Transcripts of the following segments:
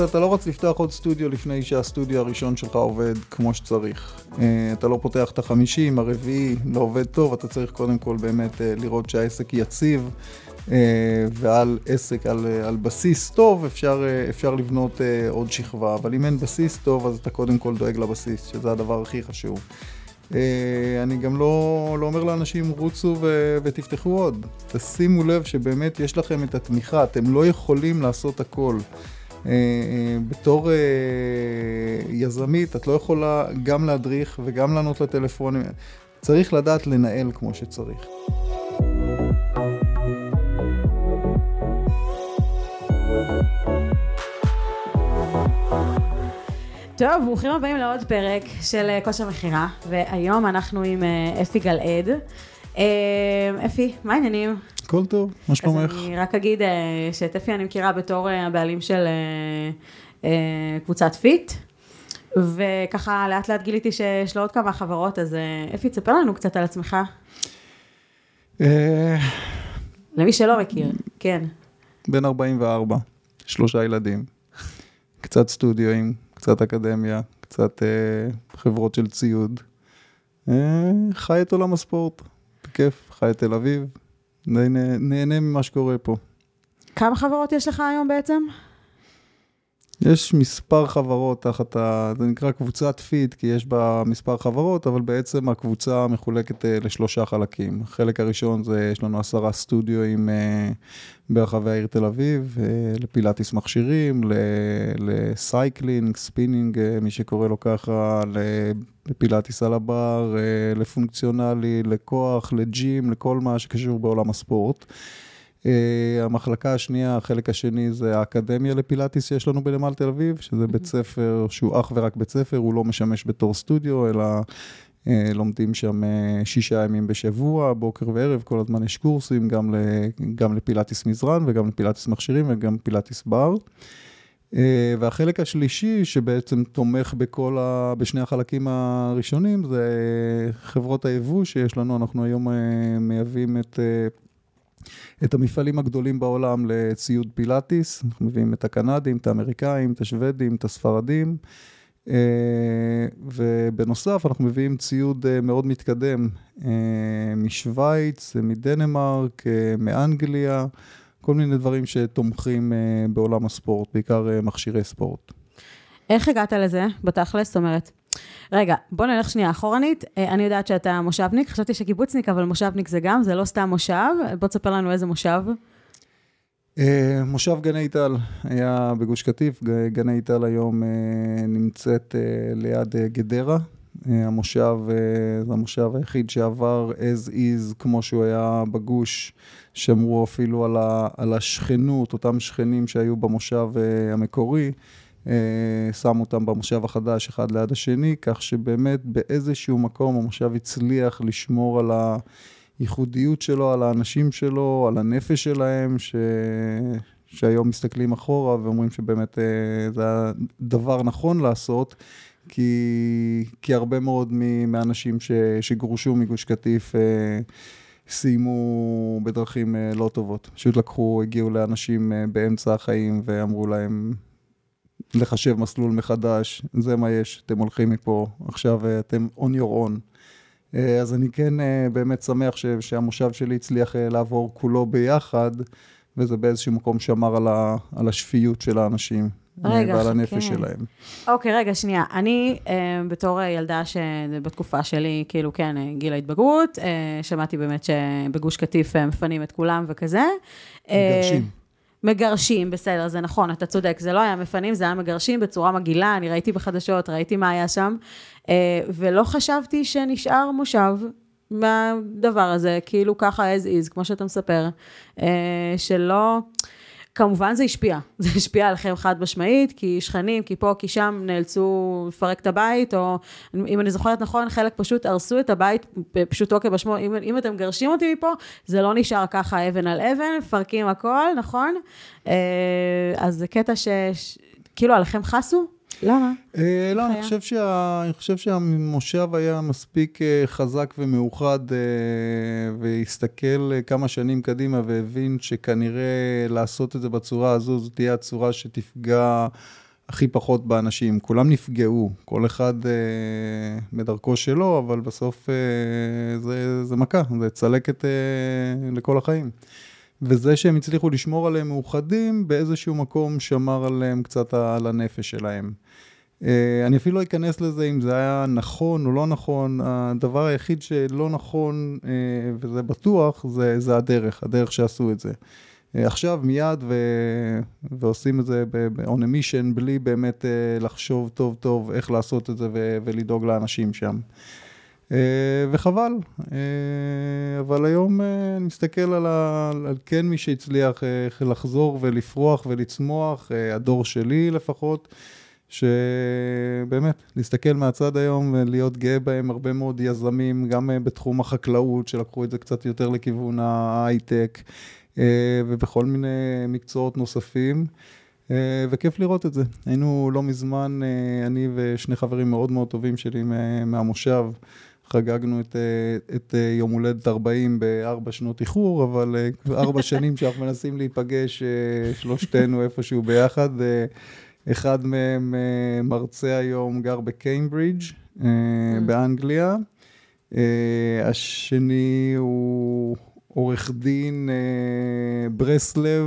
אתה, אתה לא רוצה לפתוח עוד סטודיו לפני שהסטודיו הראשון שלך עובד כמו שצריך. אה, אתה לא פותח את החמישים, הרביעי לא עובד טוב, אתה צריך קודם כל באמת אה, לראות שהעסק יציב, ועל עסק, על, על בסיס טוב, אפשר, אפשר לבנות עוד שכבה, אבל אם אין בסיס טוב, אז אתה קודם כל דואג לבסיס, שזה הדבר הכי חשוב. אני גם לא, לא אומר לאנשים רוצו ו, ותפתחו עוד. תשימו לב שבאמת יש לכם את התמיכה, אתם לא יכולים לעשות הכל. אה, אה, בתור אה, יזמית את לא יכולה גם להדריך וגם לענות לטלפונים, צריך לדעת לנהל כמו שצריך. טוב, ברוכים הבאים לעוד פרק של כושר מכירה, והיום אנחנו עם אפי גלעד. אפי, מה העניינים? הכל טוב, מה שלומך? אז אני רק אגיד אה, שאת אפי אני מכירה בתור אה, הבעלים של אה, קבוצת פיט, וככה לאט לאט גיליתי שיש לו עוד כמה חברות, אז אפי, תספר לנו קצת על עצמך. למי שלא מכיר, כן. בן 44, שלושה ילדים, קצת סטודיואים, קצת אקדמיה, קצת חברות של ציוד. חי את עולם הספורט, בכיף, חי את תל אביב, נהנה ממה שקורה פה. כמה חברות יש לך היום בעצם? יש מספר חברות תחת ה... זה נקרא קבוצת פיט, כי יש בה מספר חברות, אבל בעצם הקבוצה מחולקת אה, לשלושה חלקים. החלק הראשון זה, יש לנו עשרה סטודיואים אה, ברחבי העיר תל אביב, אה, לפילאטיס מכשירים, ל cycling, ספינינג, מי שקורא לו ככה, לפילאטיס על הבר, לפונקציונלי, לכוח, לג'ים, לכל מה שקשור בעולם הספורט. Uh, המחלקה השנייה, החלק השני זה האקדמיה לפילאטיס שיש לנו בנמל תל אביב, שזה בית ספר שהוא אך ורק בית ספר, הוא לא משמש בתור סטודיו, אלא uh, לומדים שם uh, שישה ימים בשבוע, בוקר וערב, כל הזמן יש קורסים, גם, ל, גם לפילאטיס מזרן וגם לפילאטיס מכשירים וגם פילאטיס בר. Uh, והחלק השלישי, שבעצם תומך בכל ה... בשני החלקים הראשונים, זה חברות היבוא שיש לנו, אנחנו היום uh, מייבאים את... את המפעלים הגדולים בעולם לציוד פילאטיס, אנחנו מביאים את הקנדים, את האמריקאים, את השוודים, את הספרדים, אה, ובנוסף אנחנו מביאים ציוד אה, מאוד מתקדם אה, משוויץ, מדנמרק, מאנגליה, כל מיני דברים שתומכים בעולם הספורט, בעיקר מכשירי ספורט. איך הגעת לזה בתכלס? זאת אומרת, רגע, בוא נלך שנייה אחורנית. אה, אני יודעת שאתה מושבניק, חשבתי שקיבוצניק, אבל מושבניק זה גם, זה לא סתם מושב. בוא תספר לנו איזה מושב. אה, מושב גני טל היה בגוש קטיף, גני טל היום אה, נמצאת ליד גדרה. המושב זה המושב היחיד שעבר as is כמו שהוא היה בגוש, שמרו אפילו על השכנות, אותם שכנים שהיו במושב המקורי. אה, שמו אותם במושב החדש אחד ליד השני, כך שבאמת באיזשהו מקום המושב הצליח לשמור על הייחודיות שלו, על האנשים שלו, על הנפש שלהם, ש... שהיום מסתכלים אחורה ואומרים שבאמת אה, זה הדבר נכון לעשות, כי, כי הרבה מאוד מהאנשים ש... שגורשו מגוש קטיף אה, סיימו בדרכים לא טובות. פשוט לקחו, הגיעו לאנשים באמצע החיים ואמרו להם, לחשב מסלול מחדש, זה מה יש, אתם הולכים מפה, עכשיו אה, אתם on your own. אה, אז אני כן אה, באמת שמח ש, שהמושב שלי הצליח לעבור כולו ביחד, וזה באיזשהו מקום שמר על, ה, על השפיות של האנשים. רגע, ועל הנפש כן. שלהם. אוקיי, רגע, שנייה. אני, אה, בתור ילדה שבתקופה שלי, כאילו, כן, גיל ההתבגרות, אה, שמעתי באמת שבגוש קטיף מפנים את כולם וכזה. מגרשים. מגרשים, בסדר, זה נכון, אתה צודק, זה לא היה מפנים, זה היה מגרשים בצורה מגעילה, אני ראיתי בחדשות, ראיתי מה היה שם, אה, ולא חשבתי שנשאר מושב מהדבר הזה, כאילו ככה as is, כמו שאתה מספר, אה, שלא... כמובן זה השפיע, זה השפיע עליכם חד משמעית, כי שכנים, כי פה, כי שם נאלצו לפרק את הבית, או אם אני זוכרת נכון, חלק פשוט הרסו את הבית, פשוטו כבשמו, אם, אם אתם מגרשים אותי מפה, זה לא נשאר ככה אבן על אבן, מפרקים הכל, נכון? אה, אז זה קטע ש... כאילו עליכם חסו? למה? אה, לא, אני חושב, שה, אני חושב שהמושב היה מספיק אה, חזק ומאוחד אה, והסתכל אה, כמה שנים קדימה והבין שכנראה לעשות את זה בצורה הזו, זו תהיה הצורה שתפגע הכי פחות באנשים, כולם נפגעו, כל אחד אה, בדרכו שלו, אבל בסוף אה, זה, זה מכה, זה צלקת אה, לכל החיים. וזה שהם הצליחו לשמור עליהם מאוחדים, באיזשהו מקום שמר עליהם קצת על הנפש שלהם. אה, אני אפילו לא אכנס לזה אם זה היה נכון או לא נכון, הדבר היחיד שלא נכון, אה, וזה בטוח, זה, זה הדרך, הדרך שעשו את זה. אה, עכשיו מיד ו... ועושים את זה on a mission בלי באמת לחשוב טוב טוב איך לעשות את זה ו... ולדאוג לאנשים שם. וחבל, אבל היום אני מסתכל על, ה... על כן מי שהצליח לחזור ולפרוח ולצמוח, הדור שלי לפחות. שבאמת, להסתכל מהצד היום ולהיות גאה בהם הרבה מאוד יזמים, גם אה, בתחום החקלאות, שלקחו את זה קצת יותר לכיוון ההייטק, אה, ובכל מיני מקצועות נוספים. אה, וכיף לראות את זה. היינו לא מזמן, אני ושני חברים מאוד מאוד טובים שלי מהמושב, חגגנו את, את יום הולדת 40 בארבע שנות איחור, אבל ארבע שנים שאנחנו מנסים להיפגש שלושתנו איפשהו ביחד. אחד מהם אה, מרצה היום, גר בקיימברידג' אה, mm. באנגליה. אה, השני הוא עורך דין ברסלב.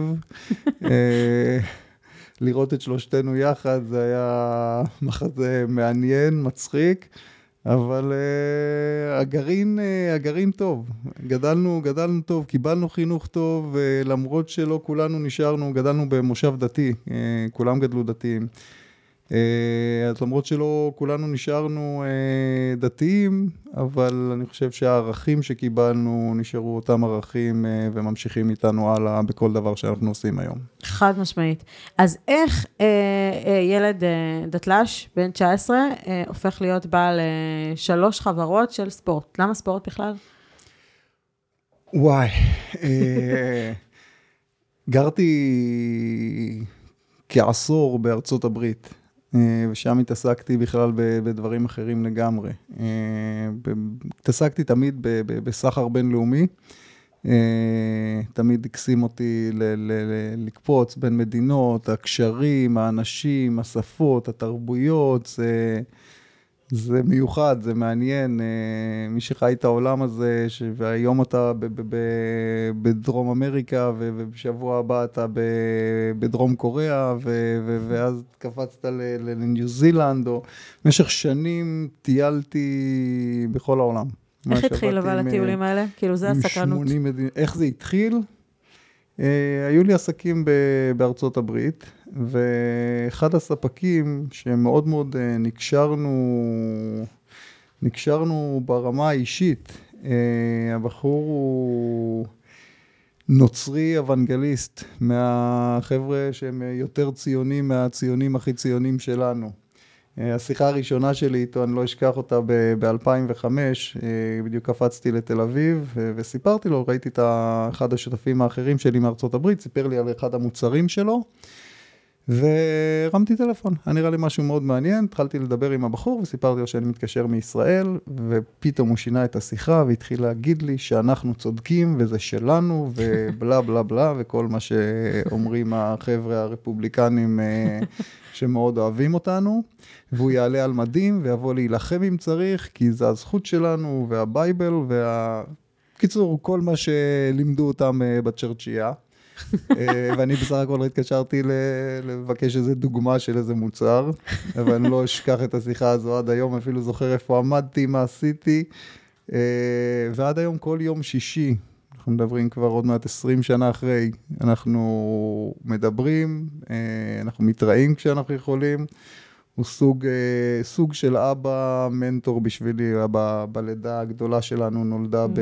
לראות את שלושתנו יחד זה היה מחזה מעניין, מצחיק. אבל uh, הגרעין, uh, הגרעין טוב, גדלנו, גדלנו טוב, קיבלנו חינוך טוב, uh, למרות שלא כולנו נשארנו, גדלנו במושב דתי, uh, כולם גדלו דתיים. אה, אז למרות שלא כולנו נשארנו אה, דתיים, אבל אני חושב שהערכים שקיבלנו נשארו אותם ערכים אה, וממשיכים איתנו הלאה בכל דבר שאנחנו עושים היום. חד משמעית. אז איך אה, אה, ילד אה, דתל"ש, בן 19, אה, הופך להיות בעל אה, שלוש חברות של ספורט? למה ספורט בכלל? וואי, אה, גרתי כעשור בארצות הברית. אה, ושם התעסקתי בכלל בדברים אחרים לגמרי. אה, התעסקתי תמיד בסחר בינלאומי. אה, תמיד הקסים אותי לקפוץ בין מדינות, הקשרים, האנשים, השפות, התרבויות, זה... זה מיוחד, זה מעניין, אה, מי שחי את העולם הזה, והיום אתה בדרום אמריקה, ובשבוע הבא אתה בדרום קוריאה, ואז קפצת לניו זילנד, או במשך שנים טיילתי בכל העולם. איך התחיל אבל הטיולים האלה? כאילו זה הסקרנות. איך זה התחיל? אה, היו לי עסקים בארצות הברית, ואחד הספקים שמאוד מאוד אה, נקשרנו, נקשרנו ברמה האישית, אה, הבחור הוא נוצרי אוונגליסט, מהחבר'ה שהם יותר ציונים מהציונים הכי ציונים שלנו. אה, השיחה הראשונה שלי איתו, אני לא אשכח אותה ב-2005, בדיוק קפצתי לתל אביב וסיפרתי לו, ראיתי את אחד השותפים האחרים שלי מארצות הברית, סיפר לי על אחד המוצרים שלו. והרמתי טלפון, היה נראה לי משהו מאוד מעניין, התחלתי לדבר עם הבחור וסיפרתי לו שאני מתקשר מישראל, ופתאום הוא שינה את השיחה והתחיל להגיד לי שאנחנו צודקים וזה שלנו ובלה בלה בלה וכל מה שאומרים החבר'ה הרפובליקנים אה, שמאוד אוהבים אותנו, והוא יעלה על מדים ויבוא להילחם אם צריך, כי זה הזכות שלנו והבייבל וה... קיצור, כל מה שלימדו אותם אה, בצ'רצ'ייה. אה, ואני בסך הכל התקשרתי לבקש איזה דוגמה של איזה מוצר, אבל אני לא אשכח את השיחה הזו עד היום, אפילו זוכר איפה עמדתי, מה עשיתי. אה, ועד היום כל יום שישי, אנחנו מדברים כבר עוד מעט 20 שנה אחרי, אנחנו מדברים, אה, אנחנו מתראים כשאנחנו יכולים. הוא סוג, סוג של אבא מנטור בשבילי, אבא בלידה הגדולה שלנו נולדה ב...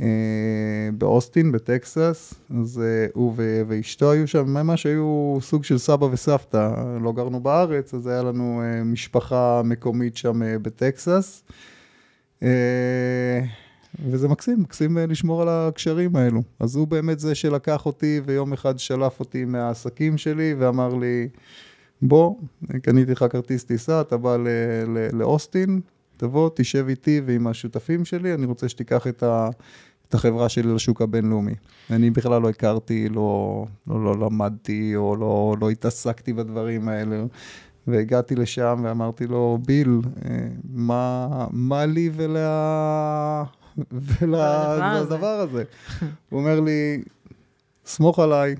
אה, באוסטין, בטקסס, אז אה, הוא ואשתו היו שם, ממש היו סוג של סבא וסבתא, לא גרנו בארץ, אז היה לנו אה, משפחה מקומית שם בטקסס. וזה מקסים, מקסים לשמור על הקשרים האלו. אז הוא באמת זה שלקח אותי ויום אחד שלף אותי מהעסקים שלי ואמר לי, בוא, קניתי לך כרטיס טיסה, אתה בא לאוסטין, תבוא, תשב איתי ועם השותפים שלי, אני רוצה שתיקח את, ה, את החברה שלי לשוק הבינלאומי. אני בכלל לא הכרתי, לא, לא, לא למדתי או לא, לא התעסקתי בדברים האלה. והגעתי לשם ואמרתי לו, ביל, אה, מה, מה לי ולה... ולדבר הזה? הוא אומר לי, סמוך עליי,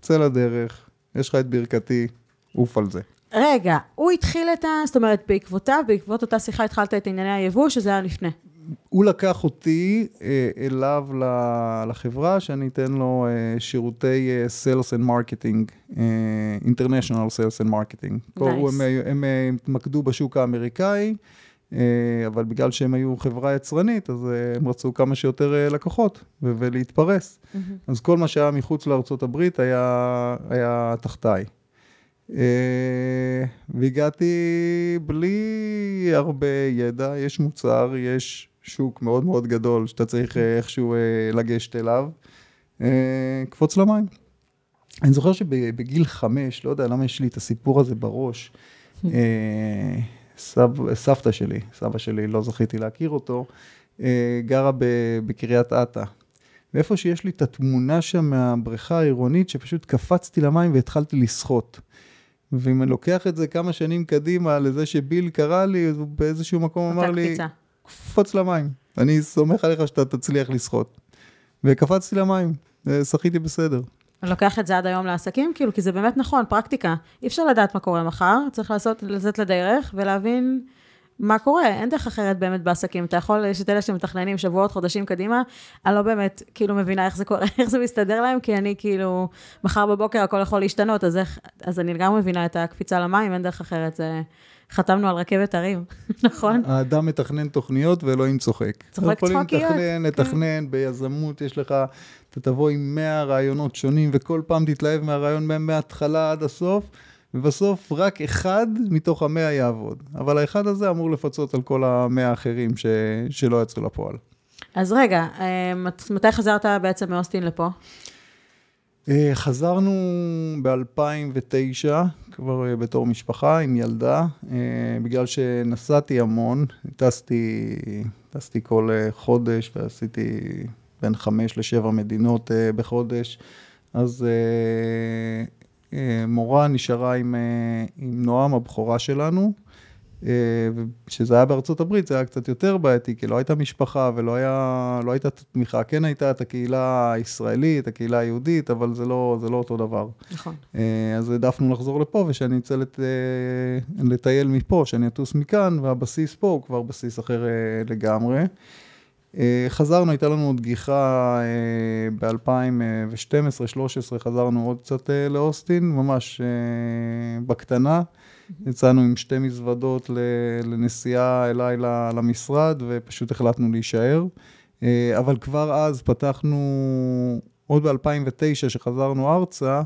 צא לדרך, יש לך את ברכתי, עוף על זה. רגע, הוא התחיל את ה... זאת אומרת, בעקבותיו, בעקבות אותה שיחה התחלת את ענייני היבוא, שזה היה לפני. הוא לקח אותי אה, אליו לחברה, שאני אתן לו אה, שירותי אה, Sales and Marketing, International Sales and Marketing. Nice. הם, הם התמקדו בשוק האמריקאי, אבל בגלל שהם היו חברה יצרנית, אז הם רצו כמה שיותר לקוחות ולהתפרס. Mm-hmm. אז כל מה שהיה מחוץ לארה"ב היה, היה תחתיי. והגעתי בלי הרבה ידע, יש מוצר, יש שוק מאוד מאוד גדול, שאתה צריך אה, איכשהו אה, לגשת אליו, אה, קפוץ למים. אני זוכר שבגיל חמש, לא יודע למה יש לי את הסיפור הזה בראש, סב, סבתא שלי, סבא שלי, לא זכיתי להכיר אותו, גרה בקריית אתא. ואיפה שיש לי את התמונה שם מהבריכה העירונית, שפשוט קפצתי למים והתחלתי לשחות. ואם אני לוקח את זה כמה שנים קדימה לזה שביל קרא לי, הוא באיזשהו מקום אמר לי, קפיצה. קפוץ למים, אני סומך עליך שאתה תצליח לשחות. וקפצתי למים, שחיתי בסדר. אני לוקח את זה עד היום לעסקים, כאילו, כי זה באמת נכון, פרקטיקה. אי אפשר לדעת מה קורה מחר, צריך לעשות, לצאת לדרך ולהבין מה קורה. אין דרך אחרת באמת בעסקים. אתה יכול, יש את אלה שמתכננים שבועות, חודשים קדימה, אני לא באמת, כאילו, מבינה איך זה קורה, איך זה מסתדר להם, כי אני, כאילו, מחר בבוקר הכל יכול להשתנות, אז איך, אז אני גם מבינה את הקפיצה למים, אין דרך אחרת, זה... חתמנו על רכבת הרים, נכון? האדם מתכנן תוכניות ואלוהים צוחק. צוחק צחוקיות. לתכנן, כן. לתכנן, ביזמות יש לך, אתה תבוא עם 100 רעיונות שונים, וכל פעם תתלהב מהרעיון מההתחלה עד הסוף, ובסוף רק אחד מתוך המאה יעבוד. אבל האחד הזה אמור לפצות על כל המאה האחרים ש... שלא יצאו לפועל. אז רגע, אה, מתי חזרת בעצם מאוסטין לפה? אה, חזרנו ב-2009, כבר אה, בתור משפחה עם ילדה, בגלל שנסעתי המון, טסתי, טסתי כל חודש ועשיתי בין חמש לשבע מדינות בחודש, אז מורה נשארה עם, עם נועם, הבכורה שלנו, וכשזה היה בארצות הברית זה היה קצת יותר בעייתי, כי לא הייתה משפחה ולא היה, לא הייתה תמיכה. כן הייתה את הקהילה הישראלית, הקהילה היהודית, אבל זה לא, זה לא אותו דבר. נכון. אה, אז העדפנו לחזור לפה, ושאני אצא לת... אה, לטייל מפה, שאני אטוס מכאן, והבסיס פה הוא כבר בסיס אחר אה, לגמרי. חזרנו, הייתה לנו עוד גיחה ב-2012-2013, חזרנו עוד קצת לאוסטין, ממש בקטנה. יצאנו עם שתי מזוודות לנסיעה אליי למשרד, ופשוט החלטנו להישאר. אה, אבל כבר אז פתחנו, עוד ב-2009, שחזרנו ארצה, אה,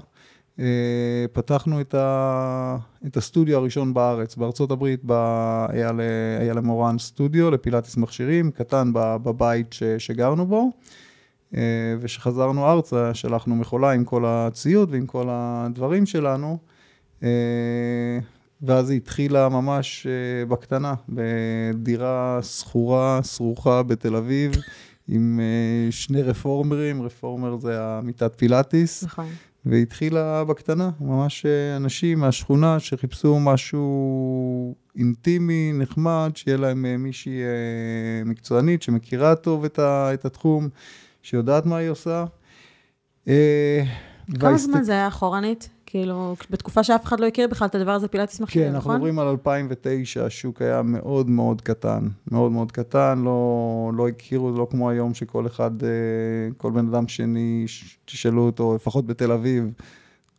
פתחנו את, ה, את הסטודיו הראשון בארץ, בארצות הברית ב, היה, ל, היה למורן סטודיו לפילאטיס מכשירים, קטן בבית ש, שגרנו בו, אה, וכשחזרנו ארצה שלחנו מכולה עם כל הציוד ועם כל הדברים שלנו, ואז היא התחילה ממש בקטנה, בדירה שכורה, סרוכה בתל אביב, עם שני רפורמרים, רפורמר זה המיטת פילאטיס. נכון. והיא התחילה בקטנה, ממש uh, אנשים מהשכונה שחיפשו משהו אינטימי, נחמד, שיהיה להם uh, מישהי uh, מקצוענית שמכירה טוב את, התחום, שיודעת מה היא עושה. כמה זמן זה היה אחורנית? כאילו, בתקופה שאף אחד לא הכיר בכלל את הדבר הזה, פילאטיס מכשירים, נכון? כן, אנחנו מדברים על 2009, השוק היה מאוד מאוד קטן, מאוד מאוד קטן, לא, לא הכירו, לא כמו היום שכל אחד, אה, כל בן אדם שני, תשאלו אותו, לפחות בתל אביב,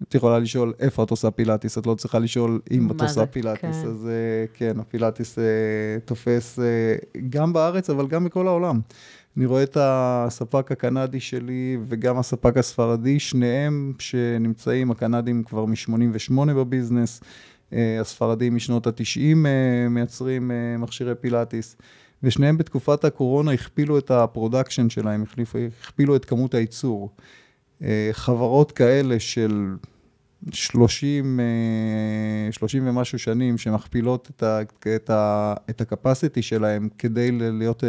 את יכולה לשאול איפה את עושה פילאטיס, את לא צריכה לשאול אם את עושה פילאטיס. כן. אז אה, כן, הפילאטיס אה, תופס גם בארץ, אבל גם בכל העולם. אני רואה את הספק הקנדי שלי וגם הספק הספרדי, שניהם שנמצאים, הקנדים כבר מ-88 ב business, אה, הספרדים משנות ה-90 אה, מייצרים אה, מכשירי פילאטיס, ושניהם בתקופת הקורונה הכפילו את ה production שלהם, הכפילו את כמות הייצור. חברות כאלה של 30, 30 ומשהו שנים שמכפילות את, ה, את, ה, את ה-capacity שלהם כדי להיות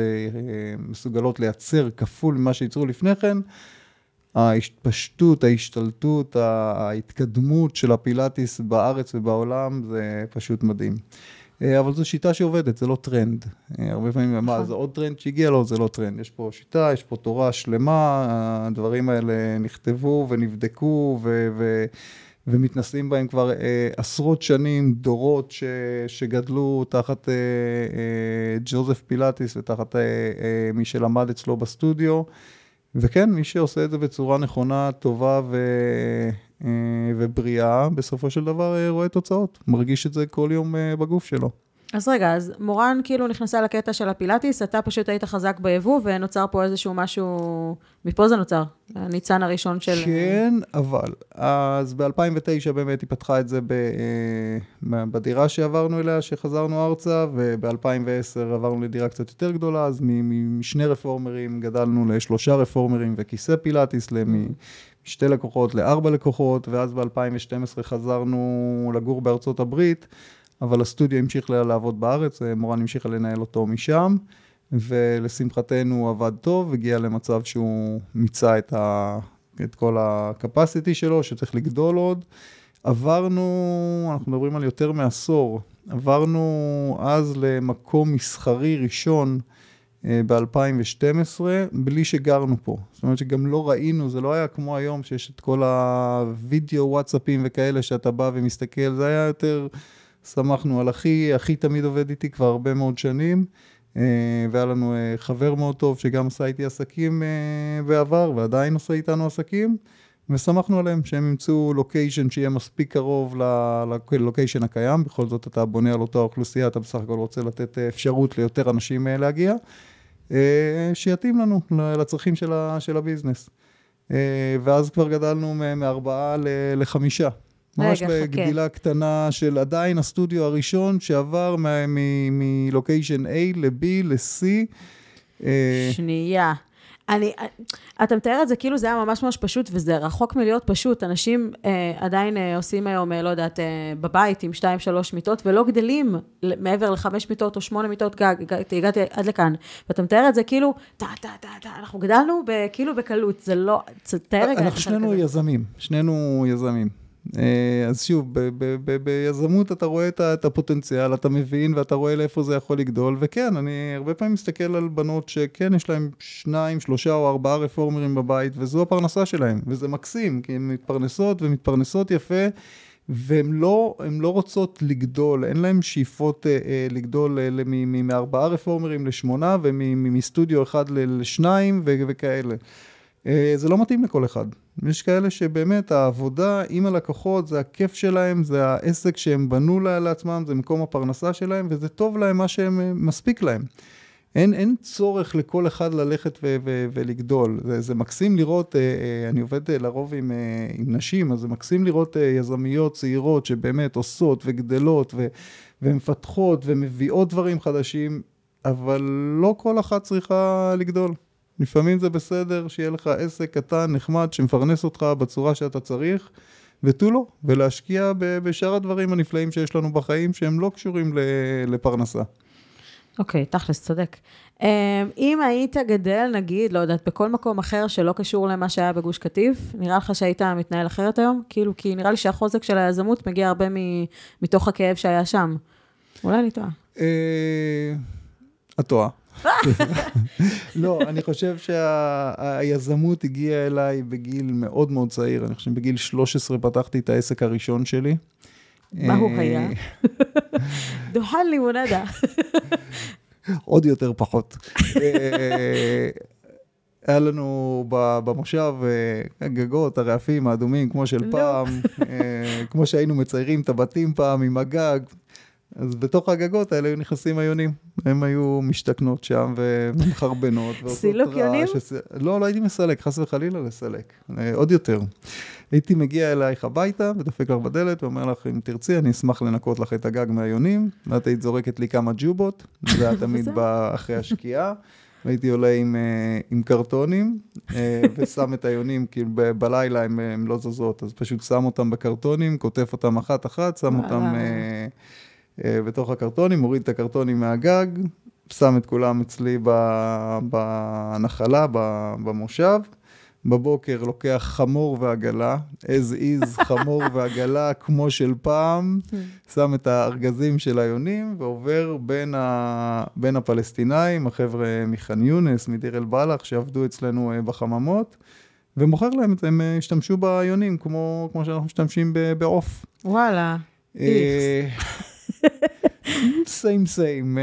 מסוגלות לייצר כפול ממה שייצרו לפני כן, ההתפשטות, ההשתלטות, ההתקדמות של הפילאטיס בארץ ובעולם, זה פשוט מדהים. אה, אבל זו שיטה שעובדת, זה לא טרנד. אה, הרבה פעמים, מה, נכון. זה עוד טרנד שהגיע? לא, זה לא טרנד. יש פה שיטה, יש פה תורה שלמה, הדברים האלה נכתבו ונבדקו ו... ו ומתנסים בהם כבר אה, עשרות שנים, דורות ש, שגדלו תחת אה, אה, ג'וזף פילאטיס ותחת אה, אה, מי שלמד אצלו בסטודיו. וכן, מי שעושה את זה בצורה נכונה, טובה ו... אה, ובריאה, בסופו של דבר אה, רואה תוצאות, מרגיש את זה כל יום אה, בגוף שלו. אז רגע, אז מורן כאילו נכנסה לקטע של הפילאטיס, אתה פשוט היית חזק ביבוא, ונוצר פה איזשהו משהו, מפה זה נוצר, הניצן הראשון של... כן, אבל, אז ב-2009 באמת היא פתחה את זה ב, אה, בדירה שעברנו אליה, שחזרנו ארצה, וב-2010 עברנו לדירה קצת יותר גדולה, אז משני רפורמרים גדלנו לשלושה רפורמרים וכיסא פילאטיס, משתי לקוחות לארבע לקוחות, ואז ב-2012 חזרנו לגור בארצות הברית. אבל הסטודיו המשיך לעבוד בארץ, מורן המשיכה לנהל אותו משם, ולשמחתנו הוא עבד טוב, הגיע למצב שהוא מיצה את, ה, את כל ה-capacity שלו, שצריך לגדול עוד. עברנו, אנחנו מדברים על יותר מעשור, עברנו אז למקום מסחרי ראשון אה, ב-2012, בלי שגרנו פה. זאת אומרת שגם לא ראינו, זה לא היה כמו היום שיש את כל הווידאו, וואטסאפים וכאלה, שאתה בא ומסתכל, זה היה יותר... שמחנו על אחי, אחי תמיד עובד איתי כבר הרבה מאוד שנים, אה, והיה לנו אה, חבר מאוד טוב שגם עשה איתי עסקים אה, בעבר, ועדיין עושה איתנו עסקים, ושמחנו עליהם שהם ימצאו לוקיישן שיהיה מספיק קרוב ללוקיישן הקיים, בכל זאת אתה בונה על אותה אוכלוסייה, אתה בסך הכל רוצה לתת אפשרות ליותר אנשים להגיע, שיתאים לנו לצרכים של הביזנס. ואז כבר גדלנו מארבעה לחמישה. ממש רגע, בגדילה חכה. קטנה של עדיין הסטודיו הראשון שעבר מלוקיישן A ל-B ל-C. אה, שנייה. אני, אתה מתאר את זה כאילו זה היה ממש ממש פשוט, וזה רחוק מלהיות פשוט. אנשים אה, עדיין אה, עושים היום, אה, לא יודעת, אה, בבית עם שתיים, שלוש מיטות, ולא גדלים מעבר לחמש מיטות או שמונה מיטות גג, הגעתי, הגעתי עד לכאן. ואתה מתאר את זה כאילו, טה, טה, טה, טה, אנחנו גדלנו ב, כאילו בקלות, זה לא, תאר רגע. אנחנו שנינו יזמים, שנינו יזמים. אה, אז שוב, ביזמות אתה רואה את הפוטנציאל, אתה מבין ואתה רואה לאיפה זה יכול לגדול, וכן, אני הרבה פעמים מסתכל על בנות שכן, יש להן שניים, שלושה או ארבעה רפורמרים בבית, וזו הפרנסה שלהן, וזה מקסים, כי הן מתפרנסות ומתפרנסות יפה. והן לא, לא רוצות לגדול, אין להן שאיפות אה, אה לגדול אה, מארבעה רפורמרים לשמונה ומסטודיו אחד לשניים וכאלה. אה, זה לא מתאים לכל אחד. יש כאלה שבאמת העבודה עם הלקוחות זה הכיף שלהם, זה העסק שהם בנו לעצמם, זה מקום הפרנסה שלהם, וזה טוב להם מה שמספיק להם. אין, אין צורך לכל אחד ללכת ו- ו- ולגדול. זה, זה מקסים לראות, אה, אה, אני עובד לרוב עם, עם נשים, אז זה מקסים לראות יזמיות צעירות שבאמת עושות וגדלות ו- ומפתחות ומביאות דברים חדשים, אבל לא כל אחת צריכה לגדול. לפעמים זה בסדר שיהיה לך עסק קטן, נחמד, שמפרנס אותך בצורה שאתה צריך, ותו לא, ולהשקיע בשאר הדברים הנפלאים שיש לנו בחיים, שהם לא קשורים לפרנסה. אוקיי, okay, תכלס, צודק. אמ, אם היית גדל, נגיד, לא יודעת, בכל מקום אחר שלא קשור למה שהיה בגוש קטיף, נראה לך שהיית מתנהל אחרת היום? כאילו, כי נראה לי שהחוזק של היזמות מגיע הרבה מתוך הכאב שהיה שם. אולי אני טועה. אה, את טועה. לא, אני חושב שהיזמות הגיעה אליי בגיל מאוד מאוד צעיר. אני חושב שבגיל 13 פתחתי את העסק הראשון שלי. מה הוא אה, היה? דוחל לימונדה. עוד יותר פחות. אה, היה לנו במושב אה, הגגות, הרעפים האדומים, כמו של לא. פעם, כמו שהיינו מציירים את הבתים פעם עם הגג. אז בתוך הגגות האלה היו נכנסים היונים. הם היו משתכנות שם ומחרבנות. סילוק יונים? שס... לא, לא הייתי מסלק, חס וחלילה לסלק. אה, עוד יותר. הייתי מגיע אלייך הביתה, ודופק לך בדלת, ואומר לך, אם תרצי, אני אשמח לנקות לך את הגג מהיונים. ואת היית זורקת לי כמה ג'ובות, זה היה תמיד בא אחרי השקיעה. הייתי עולה עם, אה, עם קרטונים, אה, ושם את היונים, כאילו בלילה הן לא זזות, אז פשוט שם אותם בקרטונים, כותף אותם אחת-אחת, שם אותם בתוך הקרטונים, מוריד את הקרטונים מהגג, שם את כולם אצלי בנחלה, במושב. בבוקר לוקח חמור ועגלה, as is חמור ועגלה כמו של פעם, שם את הארגזים של היונים ועובר בין, ה... בין הפלסטינאים, החבר'ה מח'אן יונס, מדיר אל-בלח, שעבדו אצלנו אה, בחממות, ומוכר להם הם אה, השתמשו ביונים כמו, כמו שאנחנו משתמשים בעוף. וואלה, אה, סיים סיים,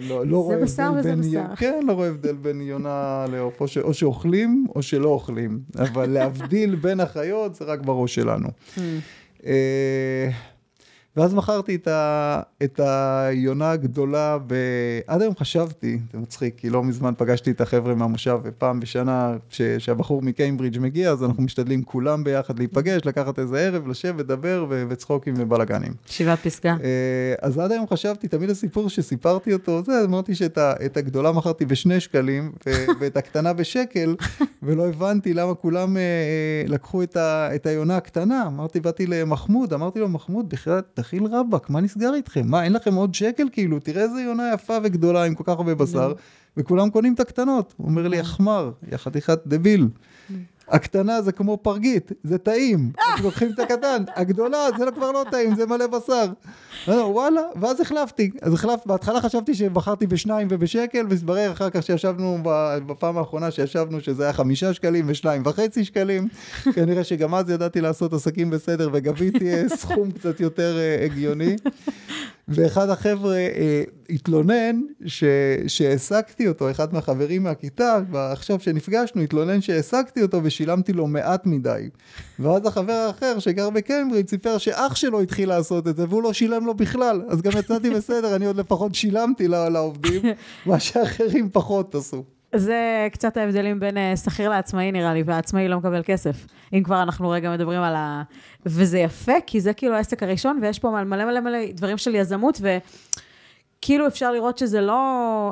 לא, לא רואה הבדל בין, כן, לא רואה הבדל בין יונה לעוף, או, או שאוכלים או שלא אוכלים, אבל להבדיל בין החיות זה רק בראש שלנו. ואז מכרתי את, ה, את היונה הגדולה, ב... עד היום חשבתי, זה מצחיק, כי לא מזמן פגשתי את החבר'ה מהמושב, ופעם בשנה ש, שהבחור מקיימברידג' מגיע, אז אנחנו משתדלים כולם ביחד להיפגש, לקחת איזה ערב, לשבת, לדבר ו, וצחוקים ובלאגנים. שבעת פסקה. אה, אז עד היום חשבתי, תמיד הסיפור שסיפרתי אותו, זה, אמרתי שאת הגדולה מכרתי בשני שקלים, ו, ואת הקטנה בשקל, ולא הבנתי למה כולם אה, אה, לקחו את, ה, את היונה הקטנה. אמרתי, באתי למחמוד, אמרתי לו, מחמוד, בכלל, תכיל רבאק, מה נסגר איתכם? מה, אין לכם עוד שקל? כאילו, תראה איזה יונה יפה וגדולה עם כל כך הרבה בשר, וכולם קונים את הקטנות. הוא אומר לי, החמר, יא חתיכת דביל. הקטנה זה כמו פרגית, זה טעים. אז לוקחים את הקטן, הגדולה זה כבר לא טעים, זה מלא בשר. וואלה, ואז החלפתי. אז החלפתי, בהתחלה חשבתי שבחרתי בשניים ובשקל, והסברר אחר כך שישבנו, בפעם האחרונה שישבנו, שזה היה חמישה שקלים ושניים וחצי שקלים. כנראה שגם אז ידעתי לעשות עסקים בסדר וגביתי אה, סכום קצת יותר אה, הגיוני. ואחד החבר'ה התלונן שהעסקתי אותו, אחד מהחברים מהכיתה, ועכשיו שנפגשנו, התלונן שהעסקתי אותו ושילמתי לו מעט מדי. ואז החבר האחר שגר בקיימברידג' סיפר שאח שלו התחיל לעשות את זה והוא לא שילם לו בכלל. אז גם יצאתי בסדר, אני עוד לפחות שילמתי לעובדים, מה שאחרים פחות עשו. זה קצת ההבדלים בין אה, שכיר לעצמאי נראה לי, והעצמאי לא מקבל כסף. אם כבר אנחנו רגע מדברים על ה... וזה יפה, כי זה כאילו העסק הראשון, ויש פה מלא מלא מלא דברים של יזמות, ו... כאילו אפשר לראות שזה לא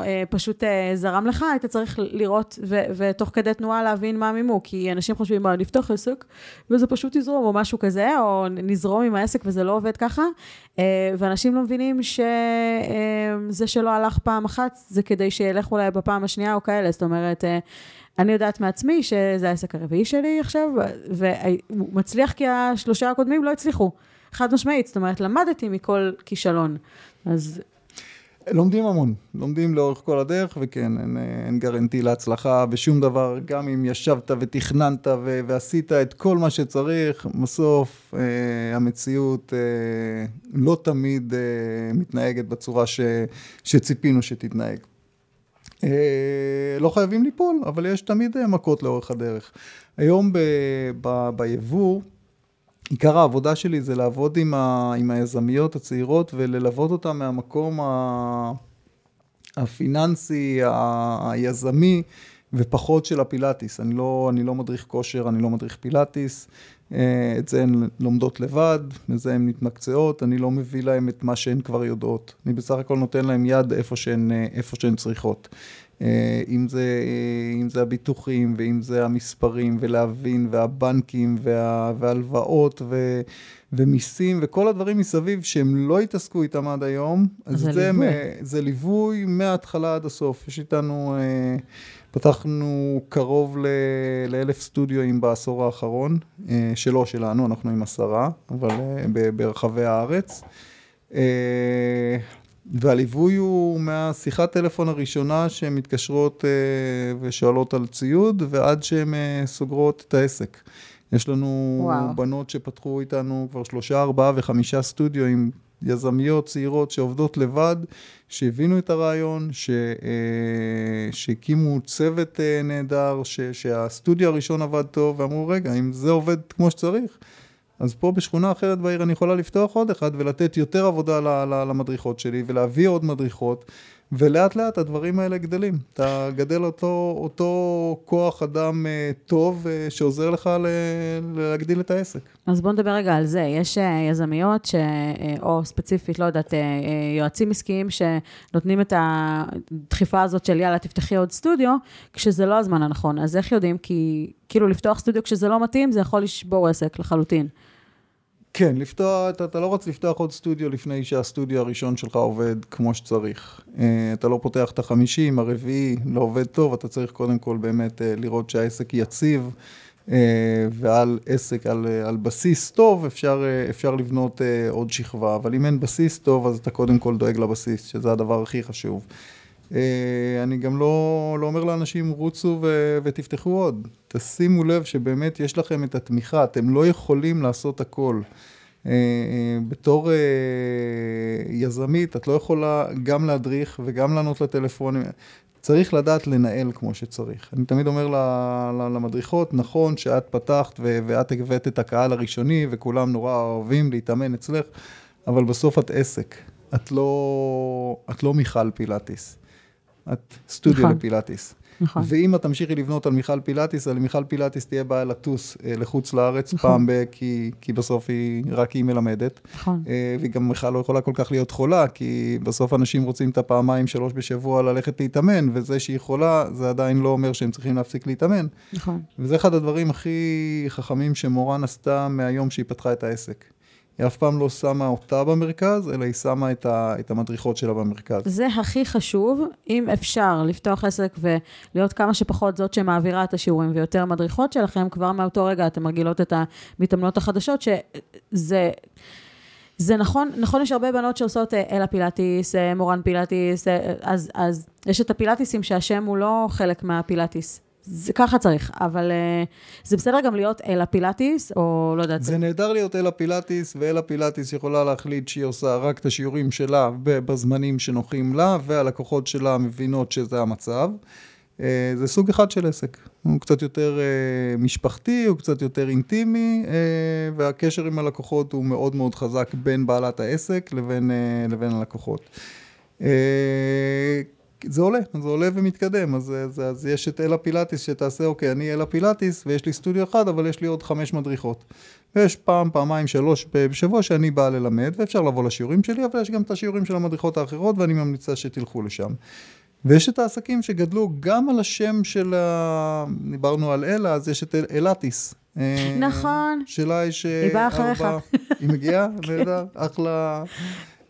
אה, פשוט אה, זרם לך, היית צריך לראות ו- ותוך כדי תנועה להבין מה המימוק, כי אנשים חושבים, מה, נפתח עסק וזה פשוט יזרום או משהו כזה, או נזרום עם העסק וזה לא עובד ככה, אה, ואנשים לא מבינים שזה אה, שלא הלך פעם אחת, זה כדי שילך אולי בפעם השנייה או כאלה, זאת אומרת, אה, אני יודעת מעצמי שזה העסק הרביעי שלי עכשיו, והוא מצליח כי השלושה הקודמים לא הצליחו. חד משמעית, זאת אומרת, למדתי מכל כישלון. אז לומדים המון, לומדים לאורך כל הדרך, וכן, אין, אין גרנטי להצלחה בשום דבר, גם אם ישבת ותכננת ו- ועשית את כל מה שצריך, בסוף אה, המציאות אה, לא תמיד אה, מתנהגת בצורה ש- שציפינו שתתנהג. אה, לא חייבים ליפול, אבל יש תמיד אה, מכות לאורך הדרך. היום ב- ב- ביבוא, עיקר העבודה שלי זה לעבוד עם, ה, עם היזמיות הצעירות וללוות אותן מהמקום ה, הפיננסי, ה, היזמי, ופחות של הפילאטיס. אני לא, אני לא מדריך כושר, אני לא מדריך פילאטיס. אה, את זה הן לומדות לבד, בזה הן מתמקצעות, אני לא מביא להן את מה שהן כבר יודעות. אני בסך הכל נותן להן יד איפה שהן, אה, איפה שהן צריכות. אה, אם זה, אה, אם זה הביטוחים, ואם זה המספרים, ולהבין, והבנקים, וה, והלוואות, ו, ומיסים, וכל הדברים מסביב שהם לא התעסקו איתם עד היום. אז זה זה ליווי. זה ליווי מההתחלה עד הסוף. יש איתנו, אה, פתחנו קרוב לאלף סטודיואים בעשור האחרון, שלא שלנו, אנחנו עם עשרה, אבל ברחבי הארץ. והליווי הוא מהשיחת טלפון הראשונה שהן מתקשרות אה, ושואלות על ציוד, ועד שהן אה, סוגרות את העסק. יש לנו וואו. בנות שפתחו איתנו כבר שלושה, ארבעה וחמישה סטודיו עם יזמיות צעירות שעובדות לבד, שהבינו את הרעיון, ש, אה, שהקימו צוות נהדר, ש, שהסטודיו הראשון עבד טוב, ואמרו, רגע, אם זה עובד כמו שצריך, אז פה בשכונה אחרת בעיר אני יכולה לפתוח עוד אחד ולתת יותר עבודה למדריכות שלי ולהביא עוד מדריכות ולאט לאט הדברים האלה גדלים. אתה גדל אותו, אותו כוח אדם אה, טוב אה, שעוזר לך ל, להגדיל את העסק. אז בוא נדבר רגע על זה. יש אה, יזמיות, ש, או ספציפית, לא יודעת, יועצים עסקיים שנותנים את הדחיפה הזאת של יאללה, תפתחי עוד סטודיו, כשזה לא הזמן הנכון. אז איך יודעים? כי כאילו לפתוח סטודיו כשזה לא מתאים, זה יכול לשבור עסק לחלוטין. כן, לפתוח, אתה, אתה לא רוצה לפתוח עוד סטודיו לפני שהסטודיו הראשון שלך עובד כמו שצריך. Uh, אתה לא פותח את החמישים, הרביעי לא עובד טוב, אתה צריך קודם כל באמת uh, לראות שהעסק יציב, uh, ועל עסק, על, uh, על בסיס טוב, אפשר, uh, אפשר לבנות uh, עוד שכבה, אבל אם אין בסיס טוב, אז אתה קודם כל דואג לבסיס, שזה הדבר הכי חשוב. אה, אני גם לא, לא אומר לאנשים, רוצו ו, ותפתחו עוד. תשימו לב שבאמת יש לכם את התמיכה, אתם לא יכולים לעשות הכל. אה, אה, בתור יזמית, את לא יכולה גם להדריך וגם לענות לטלפונים. צריך לדעת לנהל כמו שצריך. אני תמיד אומר למדריכות, נכון שאת פתחת ואת הבאת את הקהל הראשוני וכולם נורא אוהבים להתאמן אצלך, אבל בסוף את עסק. את לא, את לא מיכל פילאטיס. את סטודיו נכון. לפילאטיס. נכון. ואם את תמשיכי לבנות על מיכל פילאטיס, על מיכל פילאטיס תהיה בעיה לטוס אה, לחוץ לארץ נכון. פעם ב... כי, כי בסוף היא, רק היא מלמדת. נכון. אה, והיא גם בכלל לא יכולה כל כך להיות חולה, כי בסוף אנשים רוצים את הפעמיים, שלוש בשבוע ללכת להתאמן, וזה שהיא חולה, זה עדיין לא אומר שהם צריכים להפסיק להתאמן. נכון. וזה אחד הדברים הכי חכמים שמורן עשתה מהיום שהיא פתחה את העסק. היא אף פעם לא שמה אותה במרכז, אלא היא שמה את, ה, את המדריכות שלה במרכז. זה הכי חשוב, אם אפשר לפתוח עסק ולהיות כמה שפחות זאת שמעבירה את השיעורים ויותר מדריכות שלכם, כבר מאותו רגע אתן מרגילות את המתאמנות החדשות, שזה... זה נכון, נכון יש הרבה בנות שעושות אה, אלה פילאטיס, אה, מורן פילאטיס, אה, אז, אז יש את הפילאטיסים שהשם הוא לא חלק מהפילאטיס. זה ככה צריך, אבל uh, זה בסדר גם להיות אלה פילאטיס, או לא יודעת. זה נהדר להיות אלה פילאטיס, ואלה פילאטיס יכולה להחליט שהיא עושה רק את השיעורים שלה בזמנים שנוחים לה, והלקוחות שלה מבינות שזה המצב. Uh, זה סוג אחד של עסק. הוא קצת יותר uh, משפחתי, הוא קצת יותר אינטימי, והקשר עם הלקוחות הוא מאוד מאוד חזק בין בעלת העסק לבין, לבין הלקוחות. זה עולה, זה עולה ומתקדם, אז, אז, אז יש את אלה פילאטיס שתעשה, אוקיי, אני אלה פילאטיס ויש לי סטודיו אחד, אבל יש לי עוד חמש מדריכות. ויש פעם, פעמיים, שלוש בשבוע שאני בא ללמד, ואפשר לבוא לשיעורים שלי, אבל יש גם את השיעורים של המדריכות האחרות, ואני ממליצה שתלכו לשם. ויש את העסקים שגדלו גם על השם של ה... דיברנו על אלה, אז יש את אלטיס. אה, נכון. שלה יש... היא באה אחריך. היא מגיעה? נהדר, אחלה.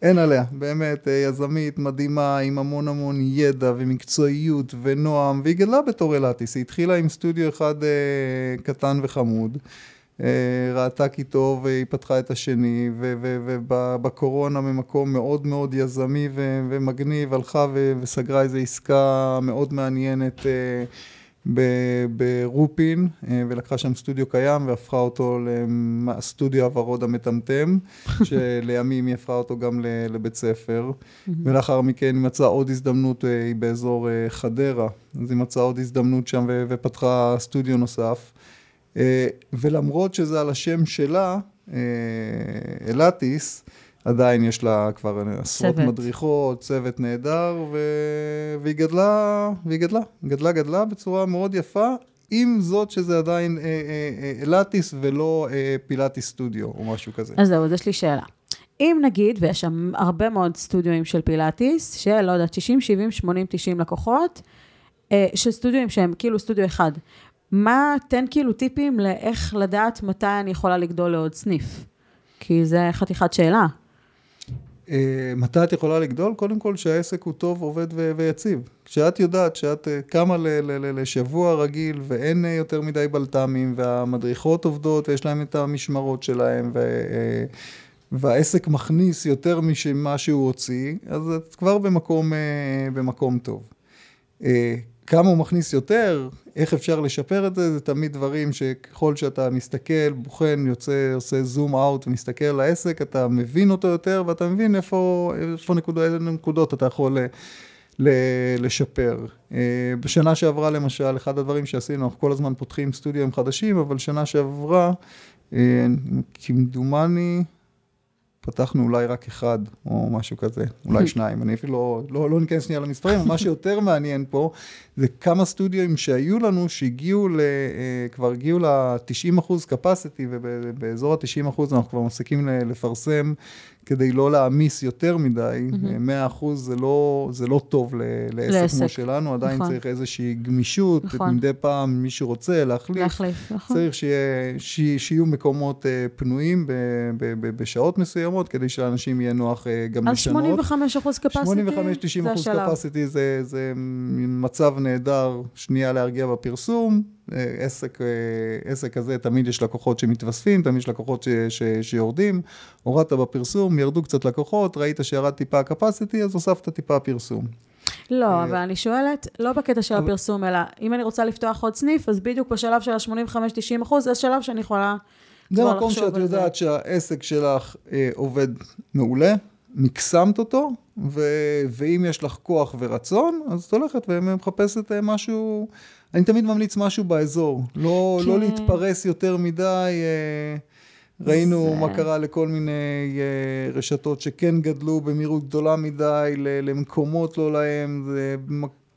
אין עליה, באמת אה, יזמית מדהימה עם המון המון ידע ומקצועיות ונועם, והיא גדלה בתור אילטיס, היא התחילה עם סטודיו אחד אה, קטן וחמוד, אה, ראתה כי טוב והיא פתחה את השני, ובקורונה ממקום מאוד מאוד יזמי ומגניב הלכה וסגרה איזו עסקה מאוד מעניינת. אה, ברופין, אה, ולקחה שם סטודיו קיים והפכה אותו לסטודיו הוורוד המטמטם, שלימים היא הפכה אותו גם לבית ספר, ולאחר מכן היא מצאה עוד הזדמנות, אה, היא באזור אה, חדרה, אז היא מצאה עוד הזדמנות שם ופתחה סטודיו נוסף, ולמרות שזה על השם שלה, אלטיס, עדיין יש לה כבר עשרות צוות. מדריכות, צוות נהדר, ו... והיא גדלה, והיא גדלה, גדלה גדלה בצורה מאוד יפה, עם זאת שזה עדיין אה, אה, אה, ולא אה, פילאטיס סטודיו או משהו כזה. אז זהו, אז יש לי שאלה. אם נגיד, ויש שם הרבה מאוד סטודיואים של פילאטיס, של לא יודעת, 60, 70, 80, 90 לקוחות, אה, של סטודיואים שהם כאילו סטודיו אחד, מה, תן כאילו טיפים לאיך לדעת מתי אני יכולה לגדול לעוד סניף? כי זה חתיכת שאלה. אה, מתי את יכולה לגדול? קודם כל שהעסק הוא טוב, עובד ו- ויציב. כשאת יודעת שאת אה, קמה ל- ל- לשבוע רגיל ואין אה, יותר מדי בלת"מים והמדריכות עובדות ויש להם את המשמרות שלהם ו- והעסק מכניס יותר ממה שהוא הוציא, אז את כבר במקום, במקום טוב. כמה הוא מכניס יותר, איך אפשר לשפר את זה, זה תמיד דברים שככל שאתה מסתכל, בוחן, יוצא, עושה זום אאוט ומסתכל על העסק, אתה מבין אותו יותר ואתה מבין איפה, איפה נקודות, איזה נקודות אתה יכול ל, לשפר. אה, בשנה שעברה למשל, אחד הדברים שעשינו, אנחנו כל הזמן פותחים סטודיו חדשים, אבל שנה שעברה, אה, כמדומני, פתחנו אולי רק אחד, או משהו כזה, אולי שניים, אני אפילו לא, לא, לא ניכנס שנייה למספרים, מה שיותר מעניין פה, זה כמה סטודיו שהיו לנו, שהגיעו, ל, אה, כבר הגיעו ל-90 אחוז capacity, ובאזור ה-90 אחוז אנחנו כבר מפסיקים לפרסם כדי לא להעמיס יותר מדי, mm-hmm. 100% זה לא, זה לא טוב לעסק, לעסק כמו שלנו, עדיין נכון. צריך איזושהי גמישות, נכון. מדי פעם מי שרוצה להחליף, להחליף נכון. צריך שיה, ש, שיהיו מקומות uh, פנויים ב, ב, ב, בשעות מסוימות, כדי שלאנשים יהיה נוח uh, גם לשנות. אז 85 אחוז capacity, 85-90 אחוז capacity זה, זה מצב נהדר, שנייה להרגיע בפרסום, עסק, עסק כזה, תמיד יש לקוחות שמתווספים, תמיד יש לקוחות ש, ש, שיורדים, הורדת בפרסום, ירדו קצת לקוחות, ראית שירד טיפה ה-capacity, אז הוספת טיפה פרסום. לא, אה, אבל אני שואלת, לא בקטע של הפרסום, אלא אם אני רוצה לפתוח עוד סניף, אז בדיוק בשלב של ה-85-90 אחוז, זה שלב שאני יכולה זה מקום שאת יודעת שהעסק שלך אה, עובד מעולה, מקסמת אותו, ו- ואם יש לך כוח ורצון, אז את הולכת ומחפשת אה, משהו, אני תמיד ממליץ משהו באזור, לא, לא כן. לא להתפרס יותר מדי. אה, ראינו זה... מה קרה לכל מיני אה, רשתות שכן גדלו במהירות גדולה מדי, למקומות לא להם, זה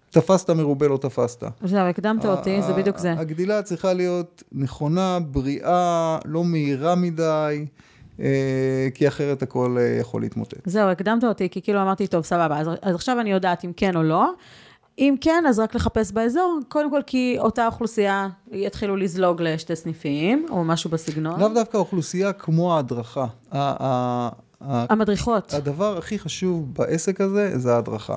תפסת מרובה לא תפסת. זהו, הקדמת אותי, זה בדיוק זה. הגדילה צריכה להיות נכונה, בריאה, לא מהירה מדי. אה, כי אחרת הכל אה, יכול להתמוטט. זהו, הקדמת אותי, כי כאילו אמרתי, טוב, סבבה, אז, אז עכשיו אני יודעת אם כן או לא. אם כן, אז רק לחפש באזור, קודם כל כי אותה אוכלוסייה יתחילו לזלוג לשתי סניפים, או משהו בסגנון. לאו דווקא אוכלוסייה כמו ההדרכה. המדריכות. הדבר הכי חשוב בעסק הזה זה ההדרכה.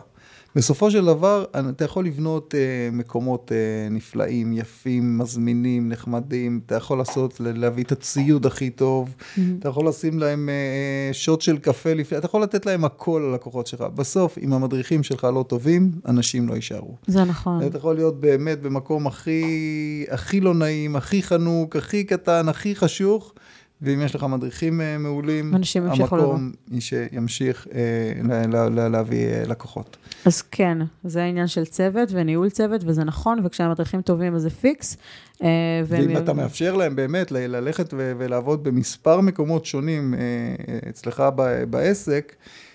בסופו של דבר, אתה יכול לבנות uh, מקומות uh, נפלאים, יפים, מזמינים, נחמדים, אתה יכול לעשות, להביא את הציוד הכי טוב, mm-hmm. אתה יכול לשים להם uh, שוט של קפה לפני, אתה יכול לתת להם הכל ללקוחות שלך. בסוף, אם המדריכים שלך לא טובים, אנשים לא יישארו. זה נכון. אתה יכול להיות באמת במקום הכי, הכי לא נעים, הכי חנוק, הכי קטן, הכי חשוך. ואם יש לך מדריכים אה, מעולים, המקום שימשיך אה, להביא אה, לקוחות. אז כן, זה העניין של צוות וניהול צוות, וזה נכון, וכשהמדריכים טובים אז זה פיקס. ואם אתה מאפשר להם באמת ללכת ולעבוד במספר מקומות שונים אצלך בעסק, אה,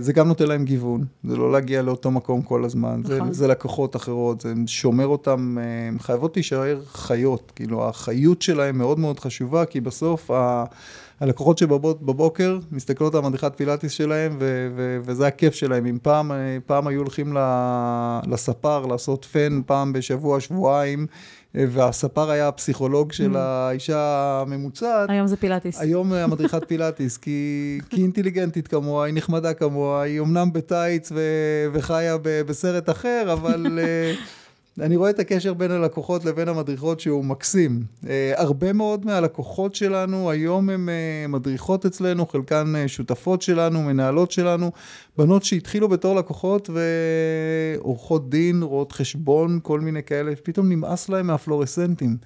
זה גם נותן להם גיוון, זה לא להגיע לאותו מקום כל הזמן, נכון. זה, זה לקוחות אחרות, זה שומר אותם, אה, הן חייבות להישאר חיות, כאילו החיות שלהם מאוד מאוד חשובה, כי בסוף ה... הלקוחות שבבוקר מסתכלות על המדריכת פילאטיס שלהם, ו- ו- וזה הכיף שלהם. אם פעם, אה, פעם היו הולכים לספר לעשות פן פעם בשבוע, שבועיים, והספר היה הפסיכולוג של mm. האישה הממוצעת. היום זה פילאטיס. היום המדריכת פילאטיס, כי, כי אינטליגנטית כמוה, היא נחמדה כמוה, היא אמנם בטייץ ו, וחיה ב, בסרט אחר, אבל... אה, אני רואה את הקשר בין הלקוחות לבין המדריכות שהוא מקסים. Uh, הרבה מאוד מהלקוחות שלנו היום הן uh, מדריכות אצלנו, חלקן uh, שותפות שלנו, מנהלות שלנו, בנות שהתחילו בתור לקוחות ועורכות דין, רואות חשבון, כל מיני כאלה, פתאום נמאס להם מהפלורסנטים.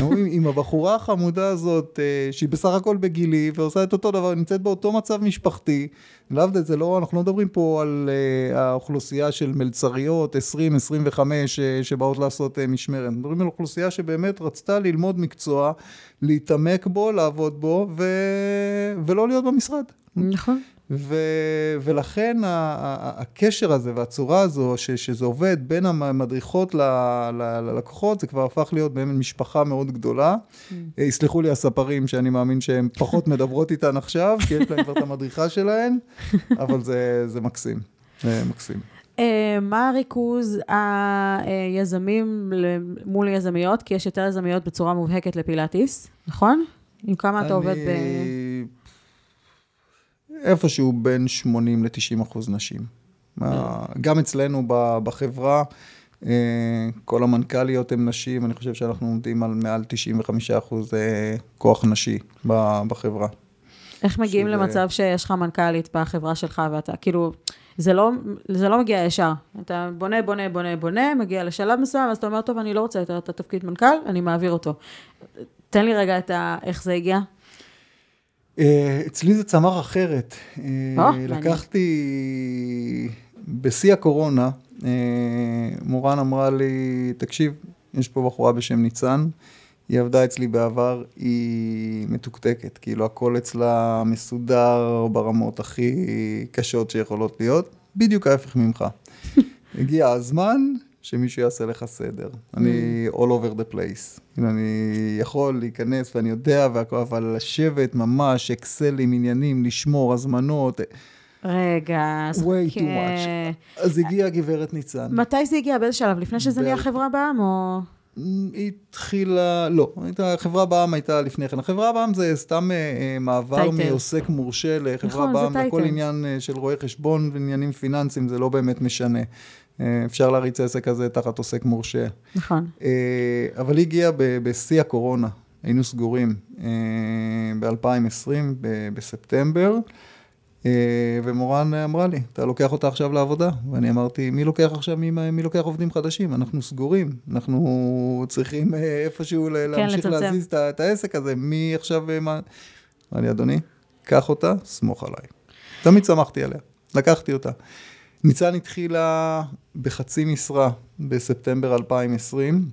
אומרים, עם הבחורה החמודה הזאת, אה, שהיא בסך הכל בגילי, ועושה את אותו דבר, נמצאת באותו מצב משפחתי, לאו דווקא, זה לא, אנחנו לא מדברים פה על uh, האוכלוסייה של מלצריות, 20, 25, uh, שבאות לעשות משמרת, מדברים על אוכלוסייה שבאמת רצתה ללמוד מקצוע, להתעמק בו, לעבוד בו, ו... ולא להיות במשרד. נכון. ו, ולכן ה, ה, הקשר הזה והצורה הזו, ש, שזה עובד בין המדריכות ל, ל, ללקוחות, זה כבר הפך להיות באמת משפחה מאוד גדולה. Mm. אה, יסלחו לי הספרים, שאני מאמין שהן פחות מדברות איתן עכשיו, כי יש להן כבר את המדריכה שלהן, אבל זה, זה מקסים, זה מקסים. Uh, מה הריכוז היזמים מול יזמיות? כי יש יותר יזמיות בצורה מובהקת לפילאטיס, נכון? עם כמה אתה עובד ב... איפשהו בין 80 ל-90 אחוז נשים. גם אצלנו בחברה, אה, כל המנכ"ליות הן נשים, אני חושב שאנחנו עומדים על מעל 95 אחוז אה, כוח נשי בחברה. איך מגיעים שזה... למצב שיש לך מנכ"לית בחברה שלך ואתה, כאילו, זה לא, זה לא מגיע ישר. אתה בונה, בונה, בונה, בונה, מגיע לשלב מסוים, אז אתה אומר, טוב, אני לא רוצה יותר את התפקיד מנכ"ל, אני מעביר אותו. תן לי רגע את ה... איך זה הגיע. אה, אצלי זה צמח אחרת. אה, לקחתי, בשיא הקורונה, אה, מורן אמרה לי, תקשיב, יש פה בחורה בשם ניצן, היא עבדה אצלי בעבר, היא מתוקתקת, כאילו הכל אצלה מסודר ברמות הכי קשות שיכולות להיות, בדיוק ההפך ממך. הגיע הזמן שמישהו יעשה לך סדר. אני all over the place. כאילו, אני יכול להיכנס ואני יודע והכל, אבל לשבת ממש, אקסלים, עניינים, לשמור, הזמנות. רגע, אז way too חכה. much. אז הגיעה גברת ניצן. מתי זה הגיע? באיזה שלב? לפני שזה נהיה חברה בעם, או... היא התחילה, לא, הייתה, החברה בע"מ הייתה לפני כן. החברה בע"מ זה סתם אה, אה, מעבר טייטל. מעוסק מורשה לחברה נכון, בע"מ. הכל עניין אה, של רואי חשבון ועניינים פיננסיים, זה לא באמת משנה. אה, אפשר להריץ עסק כזה תחת עוסק מורשה. נכון. אה, אבל היא הגיעה בשיא הקורונה, היינו סגורים ב-2020, בספטמבר, אה, ומורן אמרה לי, אתה לוקח אותה עכשיו לעבודה? ואני אמרתי, מי לוקח עכשיו, מי, מי לוקח עובדים חדשים? אנחנו סגורים, אנחנו צריכים אה, איפשהו ל- להמשיך לצמצם. להזיז את את העסק הזה, מי עכשיו, אה, מה... אמר לי, אדוני, קח אותה, סמוך עליי. תמיד שמחתי עליה, לקחתי אותה. ניצן התחילה בחצי משרה בספטמבר 2020.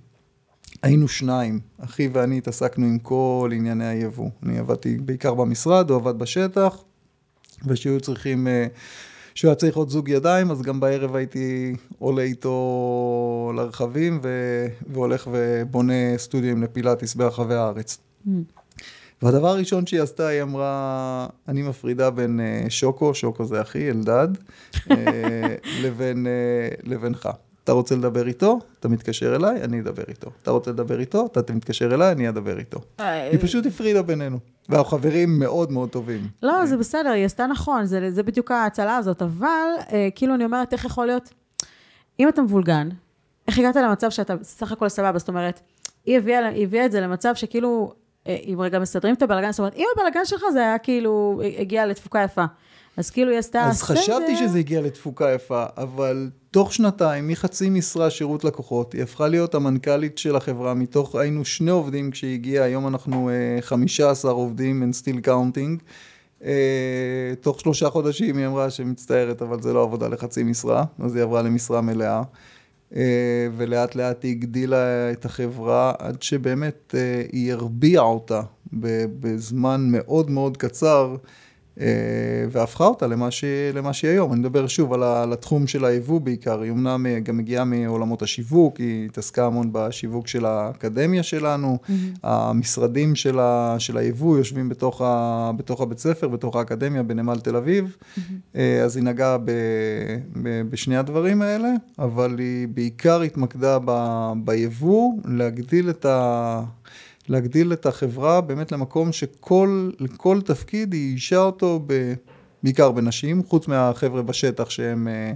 היינו שניים, אחי ואני התעסקנו עם כל ענייני היבוא. אני עבדתי בעיקר במשרד, הוא עבד בשטח, ושהיו צריכים, אה, שהוא היה צריך עוד זוג ידיים, אז גם בערב הייתי עולה איתו לרכבים ו- והולך ובונה סטודיו לפילאטיס ברחבי הארץ. Mm. והדבר הראשון שהיא עשתה, היא אמרה, אני מפרידה בין אה, שוקו, שוקו זה אחי, אלדד, אה, לבין, לבינך. אתה רוצה לדבר איתו, אתה מתקשר אליי, אני אדבר איתו. אתה רוצה לדבר איתו, אתה מתקשר אליי, אני אדבר איתו. היא פשוט הפרידה בינינו. ואנחנו חברים מאוד מאוד טובים. לא, זה בסדר, היא עשתה נכון, זה, זה בדיוק ההצלה הזאת, אבל אה, כאילו אני אומרת, איך יכול להיות, אם אתה מבולגן, איך הגעת למצב שאתה סך הכל סבבה, זאת אומרת, היא הביאה, היא הביאה את זה למצב שכאילו, אה, אם רגע מסדרים את הבלגן, זאת אומרת, אם הבלגן שלך זה היה כאילו, הגיע לתפוקה יפה, אז כאילו היא עשתה אז חשבתי שזה הגיע לתפוקה יפה, אבל תוך שנתיים, מחצי משרה שירות לקוחות, היא הפכה להיות המנכ"לית של החברה, מתוך, היינו שני עובדים כשהיא הגיעה, היום אנחנו אה, 15 עובדים and still counting. אה, תוך שלושה חודשים היא אמרה שמצטערת, אבל זה לא עבודה לחצי משרה, אז היא עברה למשרה מלאה. אה, ולאט לאט היא הגדילה את החברה עד שבאמת אה, היא הרביעה אותה בזמן מאוד מאוד קצר. אה, והפכה אותה למה, ש... למה שהיא היום. אני מדבר שוב על, ה... על התחום של היבוא בעיקר, היא אמנם אה, גם מגיעה מעולמות השיווק, היא התעסקה המון בשיווק של האקדמיה שלנו, mm-hmm. המשרדים של, ה... של היבוא יושבים בתוך, ה... בתוך הבית ספר, בתוך האקדמיה בנמל תל אביב, mm-hmm. אז היא נגעה ב... ב... בשני הדברים האלה, אבל היא בעיקר התמקדה ב... ביבוא, להגדיל את ה... להגדיל את החברה באמת למקום שכל תפקיד היא אישה אותו ב, בעיקר בנשים, חוץ מהחבר'ה בשטח שהם אה,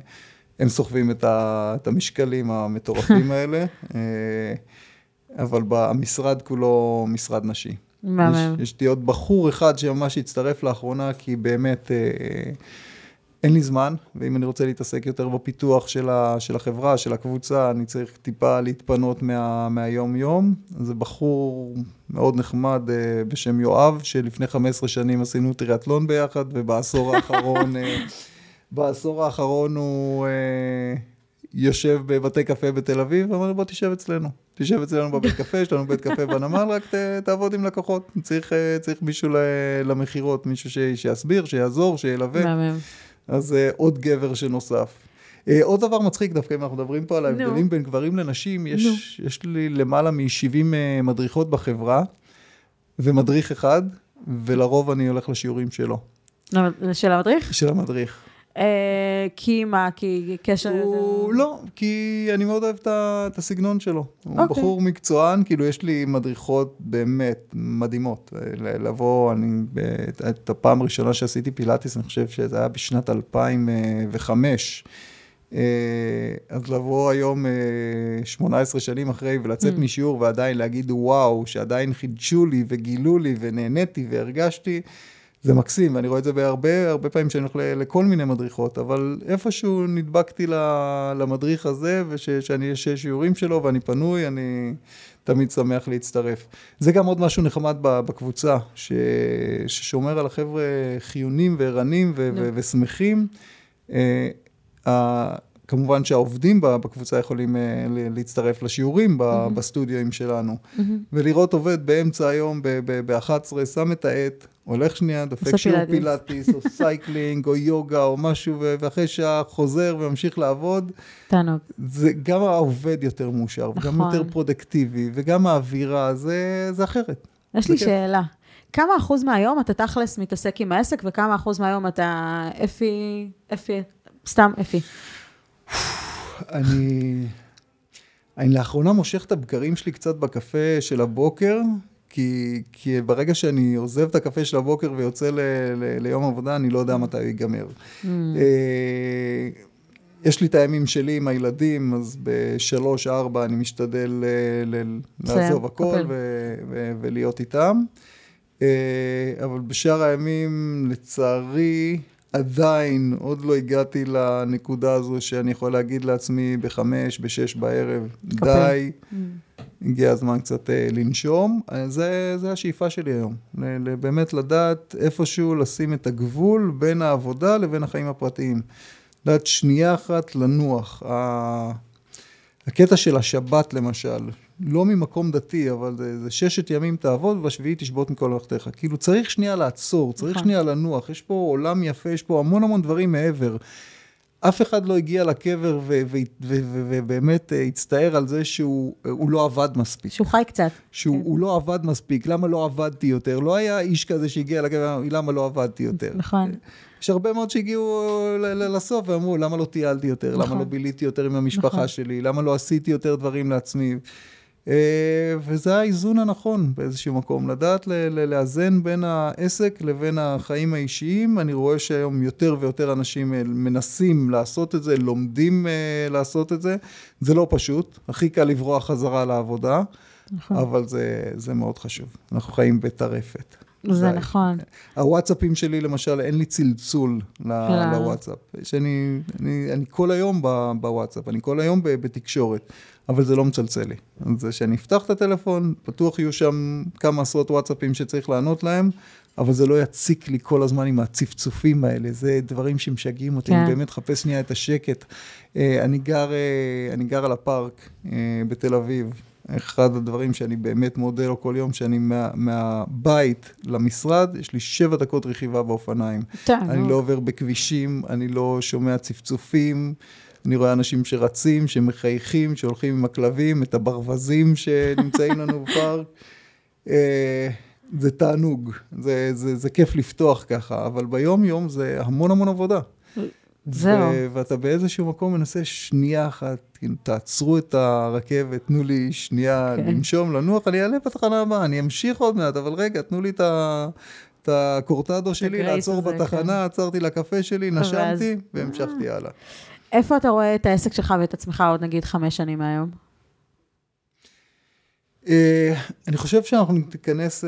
הם סוחבים את, ה, את המשקלים המטורפים האלה, אה, אבל במשרד כולו משרד נשי. יש, יש לי עוד בחור אחד שממש הצטרף לאחרונה, כי באמת אה, אין לי זמן, ואם אני רוצה להתעסק יותר בפיתוח של, ה, של החברה, של הקבוצה, אני צריך טיפה להתפנות מה, מהיום-יום. זה בחור מאוד נחמד אה, בשם יואב, שלפני 15 שנים עשינו טריאטלון ביחד, ובעשור האחרון, אה, בעשור האחרון הוא... אה, יושב בבתי קפה בתל אביב, ואומר לי, בוא תשב אצלנו. תשב אצלנו בבית קפה, יש לנו בית קפה בנמל, רק ת, תעבוד עם לקוחות. צריך, אה, צריך מישהו למכירות, מישהו ש, שיסביר, שיעזור, שילווה. אז uh, עוד גבר שנוסף. Uh, עוד דבר מצחיק, דווקא אם אנחנו מדברים פה על ההבדלים נו. בין גברים לנשים, יש, יש לי למעלה מ-70 uh, מדריכות בחברה, ומדריך אחד, ולרוב אני הולך לשיעורים שלו, של המדריך? של המדריך. אה, כי מה? כי קשר... הוא לא, כי אני מאוד אוהב את הסגנון שלו. הוא אוקיי. בחור מקצוען, כאילו יש לי מדריכות באמת מדהימות. ל- לבוא, אני, ב- את- הפעם הראשונה שעשיתי פילאטיס, אני חושב שזה היה בשנת 2005. אה, אז לבוא היום אה, 18 שנים אחרי ולצאת Mm. משיעור ועדיין להגיד וואו, שעדיין חידשו לי וגילו לי ונהניתי והרגשתי, זה מקסים, ואני רואה את זה בהרבה, הרבה פעמים שאני הולך לכל מיני מדריכות, אבל איפשהו נדבקתי למדריך הזה, ושאני יש שיעורים שלו ואני פנוי, אני תמיד שמח להצטרף. זה גם עוד משהו נחמד בקבוצה, ש, ששומר על החבר'ה חיונים וערנים ו- ו-. ושמחים. אה, כמובן שהעובדים בקבוצה יכולים להצטרף לשיעורים mm-hmm. בסטודיואים שלנו, mm-hmm. ולראות עובד באמצע היום ב-11, שם את העט, הולך שנייה, דופק שיעור פילאטיס, או cycling, או יוגה, או משהו, ואחרי שעה חוזר וממשיך לעבוד. תענוג. זה גם העובד יותר מאושר, נכון. וגם יותר פרודקטיבי, וגם האווירה, זה, זה אחרת. יש לי כיף. שאלה. כמה אחוז מהיום אתה תכלס מתעסק עם העסק, וכמה אחוז מהיום אתה אפי, אפי, סתם אפי? אני, אני לאחרונה מושך את הבקרים שלי קצת בקפה של הבוקר, כי, כי ברגע שאני עוזב את הקפה של הבוקר ויוצא ל, ל, ליום עבודה, אני לא יודע מתי הוא ייגמר. Mm. אה, יש לי את הימים שלי עם הילדים, אז בשלוש, ארבע אני משתדל ל, ל, לעזוב הכל ו, ו, ולהיות איתם. אה, אבל בשאר הימים, לצערי, עדיין עוד לא הגעתי לנקודה הזו שאני יכול להגיד לעצמי בחמש, בשש בערב, די, mm. הגיע הזמן קצת אה, לנשום. אה, זה, זה השאיפה שלי היום, באמת לדעת איפשהו לשים את הגבול בין העבודה לבין החיים הפרטיים. לדעת שנייה אחת לנוח. הקטע של השבת למשל, לא ממקום דתי, אבל זה, זה ששת ימים תעבוד ובשביעי תשבות מכל מלאכתך. כאילו צריך שנייה לעצור, צריך נכון. שנייה לנוח, יש פה עולם יפה, יש פה המון המון דברים מעבר. אף אחד לא הגיע לקבר ובאמת אה, הצטער על זה שהוא לא עבד מספיק. שהוא חי קצת. שהוא כן. לא עבד מספיק, למה לא עבדתי יותר? לא היה איש כזה שהגיע לקבר, למה לא עבדתי יותר? נכון. יש הרבה מאוד שהגיעו לסוף ואמרו, למה לא טיילתי יותר? נכון. למה לא ביליתי יותר עם המשפחה נכון. שלי? למה לא עשיתי יותר דברים לעצמי? אה, וזה האיזון הנכון באיזשהו מקום, לדעת לאזן בין העסק לבין החיים האישיים. אני רואה שהיום יותר ויותר אנשים אה, מנסים לעשות את זה, לומדים אה, לעשות את זה. זה לא פשוט, הכי קל לברוח חזרה לעבודה, נכון. אבל זה, זה מאוד חשוב. אנחנו חיים בטרפת. זה נכון. הוואטסאפים שלי, למשל, אין לי צלצול לוואטסאפ. שאני, אני, אני כל היום בוואטסאפ, אני כל היום בתקשורת. אבל זה לא מצלצל לי. זה שאני אפתח את הטלפון, בטוח יהיו שם כמה עשרות וואטסאפים שצריך לענות להם, אבל זה לא יציק לי כל הזמן עם הצפצופים האלה, זה דברים שמשגעים אותי, כן. אני באמת מחפש שנייה את השקט. אה, אני גר, אה, אני גר על הפארק אה, בתל אביב. אחד הדברים שאני באמת מודה לו כל יום, שאני מה, מהבית למשרד, יש לי שבע דקות רכיבה באופניים. טוב. אני לא עובר בכבישים, אני לא שומע צפצופים. אני רואה אנשים שרצים, שמחייכים, שהולכים עם הכלבים, את הברווזים שנמצאים לנו בפארק. אה, זה תענוג, זה, זה, זה כיף לפתוח ככה, אבל ביום-יום זה המון המון עבודה. זהו. ואתה באיזשהו מקום מנסה שנייה אחת, כאילו, תעצרו את הרכבת, תנו לי שנייה כן. לנשום, לנוח, אני אעלה בתחנה הבאה, אני אמשיך עוד מעט, אבל רגע, תנו לי את ה... את הקורטדו שלי, לעצור הזה, בתחנה, כן. עצרתי לקפה שלי, נשמתי, ואז... והמשכתי הלאה. איפה אתה רואה את העסק שלך ואת עצמך עוד נגיד חמש שנים מהיום? Uh, אני חושב שאנחנו ניכנס uh,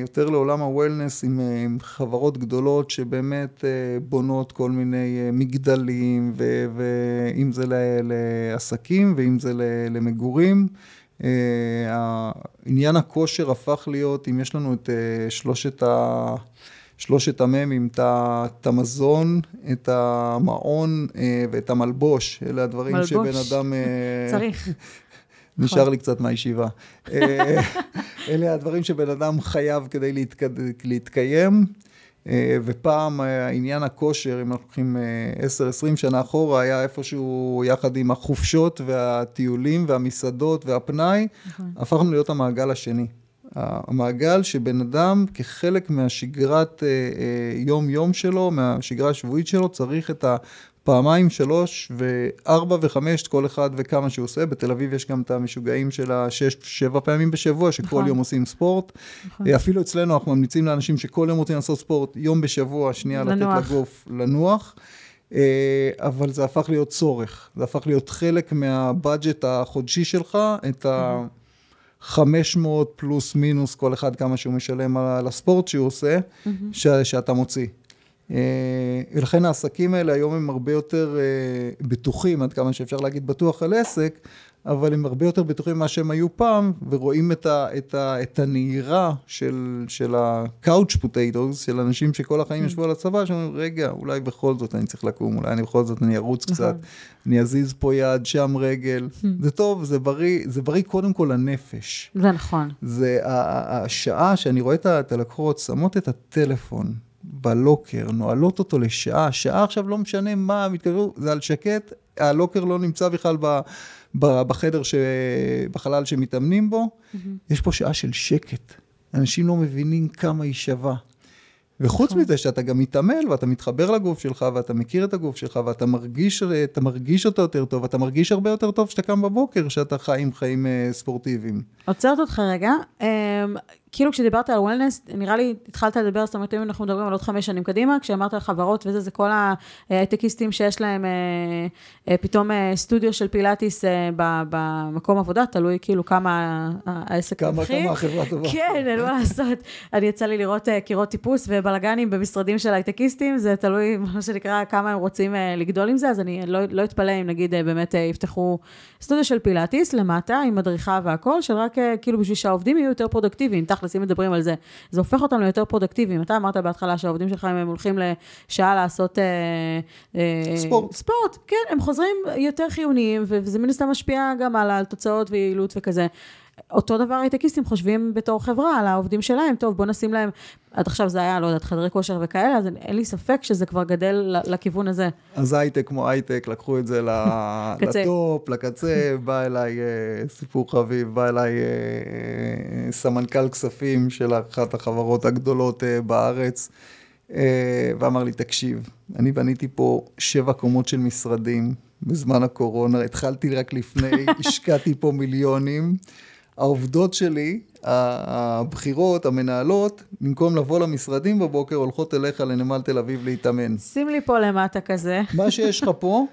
יותר לעולם הוולנס עם, uh, עם חברות גדולות שבאמת בונות כל מיני מגדלים, ואם זה לעסקים ואם זה למגורים. Uh, עניין הכושר הפך להיות, אם יש לנו את שלושת ה... שלושת המ"מים, את המזון, את המעון אה, ואת המלבוש. אלה הדברים מלבוש. שבן אדם... אה, צריך. נשאר נכון. לי קצת מהישיבה. אה, אלה הדברים שבן אדם חייב כדי להתק... להתקיים. ופעם עניין הכושר, אם אנחנו לוקחים 10-20 שנה אחורה, היה איפשהו יחד עם החופשות והטיולים והמסעדות והפנאי, נכון. הפכנו להיות המעגל השני. המעגל שבן אדם כחלק מהשגרת אה, אה, יום-יום שלו, מהשגרה השבועית שלו, צריך את הפעמיים, שלוש וארבע וחמש, כל אחד וכמה שהוא עושה. בתל אביב יש גם את המשוגעים של השש, שבע פעמים בשבוע, שכל נכון. יום עושים ספורט. נכון. אה, אפילו אצלנו אנחנו ממליצים לאנשים שכל יום רוצים לעשות ספורט, יום בשבוע, שנייה לנוח. לתת לגוף לנוח. אבל זה הפך להיות צורך, זה הפך להיות חלק מהבאג'ט החודשי שלך, את ה... 500 פלוס מינוס כל אחד כמה שהוא משלם על הספורט שהוא עושה, mm-hmm. ש, שאתה מוציא. ולכן העסקים האלה היום הם הרבה יותר בטוחים, עד כמה שאפשר להגיד בטוח על עסק, אבל הם הרבה יותר בטוחים ממה שהם היו פעם, ורואים את, ה, את, ה, את הנהירה של, של ה-couch potatoes, של אנשים שכל החיים ישבו על הצבא, שאומרים, רגע, אולי בכל זאת אני צריך לקום, אולי אני בכל זאת אני ארוץ קצת, נכון. אני אזיז פה יד, שם רגל. Hmm. זה טוב, זה בריא, זה בריא קודם כל לנפש. זה נכון. זה השעה שאני רואה את הלקוחות שמות את הטלפון. בלוקר, נועלות אותו לשעה, שעה עכשיו לא משנה מה, מתקרבו, זה על שקט, הלוקר לא נמצא בכלל ב... בחדר, ש... בחלל שמתאמנים בו, mm-hmm. יש פה שעה של שקט. אנשים לא מבינים כמה היא שווה. וחוץ נכון. מזה שאתה גם מתעמל ואתה מתחבר לגוף שלך ואתה מכיר את הגוף שלך ואתה מרגיש, אתה מרגיש אותו יותר טוב, אתה מרגיש הרבה יותר טוב כשאתה קם בבוקר, שאתה חי עם חיים אה, ספורטיביים. עוצרת אותך רגע, אמ, כאילו כשדיברת על וולנס, נראה לי התחלת לדבר, זאת אומרת, אם אנחנו מדברים על עוד חמש שנים קדימה, כשאמרת על חברות וזה, זה כל ההייטקיסטים שיש להם אה, אה, פתאום אה, סטודיו של פילאטיס במקום עבודה, תלוי כאילו כמה העסק מתחיל. כמה, כמה החברה טובה. כן, אין מה לעשות. אני יצא לי לראות קירות טיפוס ובלאגנים במשרדים של הייטקיסטים, זה תלוי, מה שנקרא, כמה הם רוצים לגדול עם זה, אז אני לא, לא אתפלא אם נגיד באמת יפתחו סטודיו של פילאטיס למטה, עם מדריכה והכול, של רק כאילו בשביל שהעובדים יהיו יותר פרודקטיביים. תכלס, אם מדברים על זה, זה הופך אותנו יותר פרודקטיביים. אתה אמרת בהתחלה שהעובדים שלך, אם הם הולכים לשעה לעשות... אה, אה, ספורט. ספורט, כן, הם חוזרים יותר חיוניים, וזה מן הסתם משפיע גם על התוצאות ויעילות וכזה. אותו דבר הייטקיסטים חושבים בתור חברה על העובדים שלהם, טוב, בוא נשים להם, עד עכשיו זה היה, לא יודעת, חדרי כושר וכאלה, אז אין לי ספק שזה כבר גדל לכיוון הזה. אז הייטק כמו הייטק, לקחו את זה לטופ, לקצה, בא אליי אה, סיפור חביב, בא אליי אה, אה, סמנכ"ל כספים של אחת החברות הגדולות בארץ. ואמר לי, תקשיב, אני בניתי פה שבע קומות של משרדים בזמן הקורונה, התחלתי רק לפני, השקעתי פה מיליונים. העובדות שלי, הבכירות, המנהלות, במקום לבוא למשרדים בבוקר, הולכות אליך לנמל תל אביב להתאמן. שים לי פה למטה כזה. מה שיש לך פה,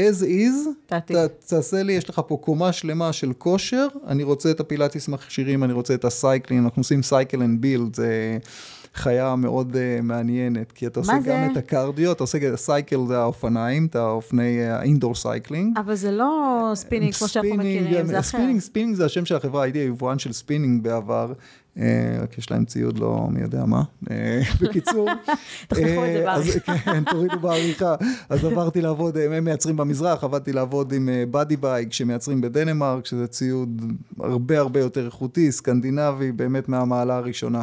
as is, ת, תעשה לי, יש לך פה קומה שלמה של כושר, אני רוצה את הפילאטיס מכשירים, אני רוצה את ה cycling, אנחנו עושים cycle and build, זה... חיה מאוד uh, מעניינת, כי אתה עושה זה? גם את הקרדיו, אתה עושה את ה cycle זה האופניים, את האופני ה indoor uh, cycling. אבל זה לא ספינינג כמו שאנחנו מכירים, זה אחר. ספינינג, ספינינג זה השם של החברה, הייתי יבואן של ספינינג בעבר. רק יש להם ציוד לא מי יודע מה. בקיצור. תחתכו את זה בעריכה. כן, תורידו בעריכה. אז עברתי לעבוד, הם מייצרים במזרח, עבדתי לעבוד עם באדי בייק שמייצרים בדנמרק, שזה ציוד הרבה הרבה יותר איכותי, סקנדינבי, באמת מהמעלה הראשונה.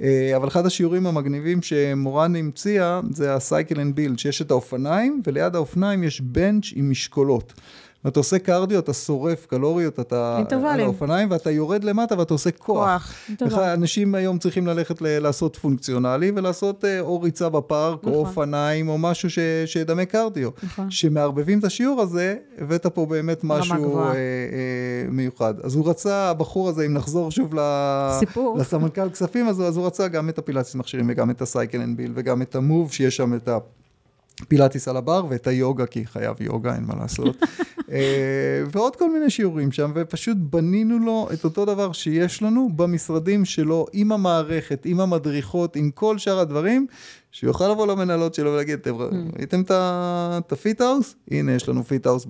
אה, אבל אחד השיעורים המגניבים שמורן המציאה זה ה-cycle and build, שיש את האופניים וליד האופניים יש בנץ' עם משקולות. ואתה עושה קרדיו, אתה שורף קלוריות, אתה... על האופניים, ואתה יורד למטה ואתה עושה כוח. כוח. אנשים היום צריכים ללכת ל- לעשות פונקציונלי, ולעשות אה, או ריצה בפארק, נכון. או אופניים, או משהו ש- שידמה קרדיו. נכון. שמערבבים את השיעור הזה, הבאת פה באמת משהו אה, אה, מיוחד. אז הוא רצה, הבחור הזה, אם נחזור שוב ל- לסמנכ"ל כספים, אז, אז הוא רצה גם את הפילאטיס מכשירים, וגם את ה cycle and build, וגם את ה move, שיש שם את ה... פילאטיס על הבר ואת היוגה, כי חייב יוגה, אין מה לעשות. אה, ועוד כל מיני שיעורים שם, ופשוט בנינו לו את אותו דבר שיש לנו במשרדים שלו, עם המערכת, עם המדריכות, עם כל שאר הדברים, שיוכל לבוא למנהלות שלו ולהגיד, אתם. ראיתם את הפיט-האוס? הנה, יש לנו פיט-האוס,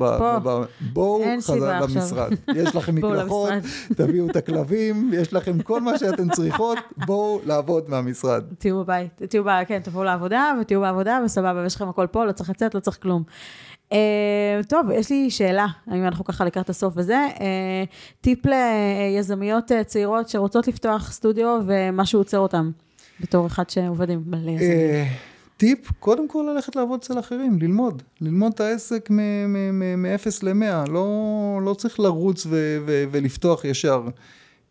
בואו חזרה למשרד. יש לכם מקלחות, תביאו את הכלבים, יש לכם כל מה שאתן צריכות, בואו לעבוד מהמשרד. תהיו בבית, תהיו, כן, תבואו לעבודה, ותהיו בעבודה, וסבבה, יש לכם הכל פה, לא צריך לצאת, לא צריך כלום. Uh, טוב, יש לי שאלה, האם אנחנו ככה לקראת הסוף וזה, uh, טיפ ליזמיות uh, צעירות שרוצות לפתוח סטודיו ומשהו עוצר אותם. בתור אחד שעובד עם מלא יזמים? אה, טיפ, קודם כל ללכת לעבוד אצל אחרים, ללמוד. ללמוד את העסק מ-0 ל-100, לא, לא צריך לרוץ ו- ו- ולפתוח ישר.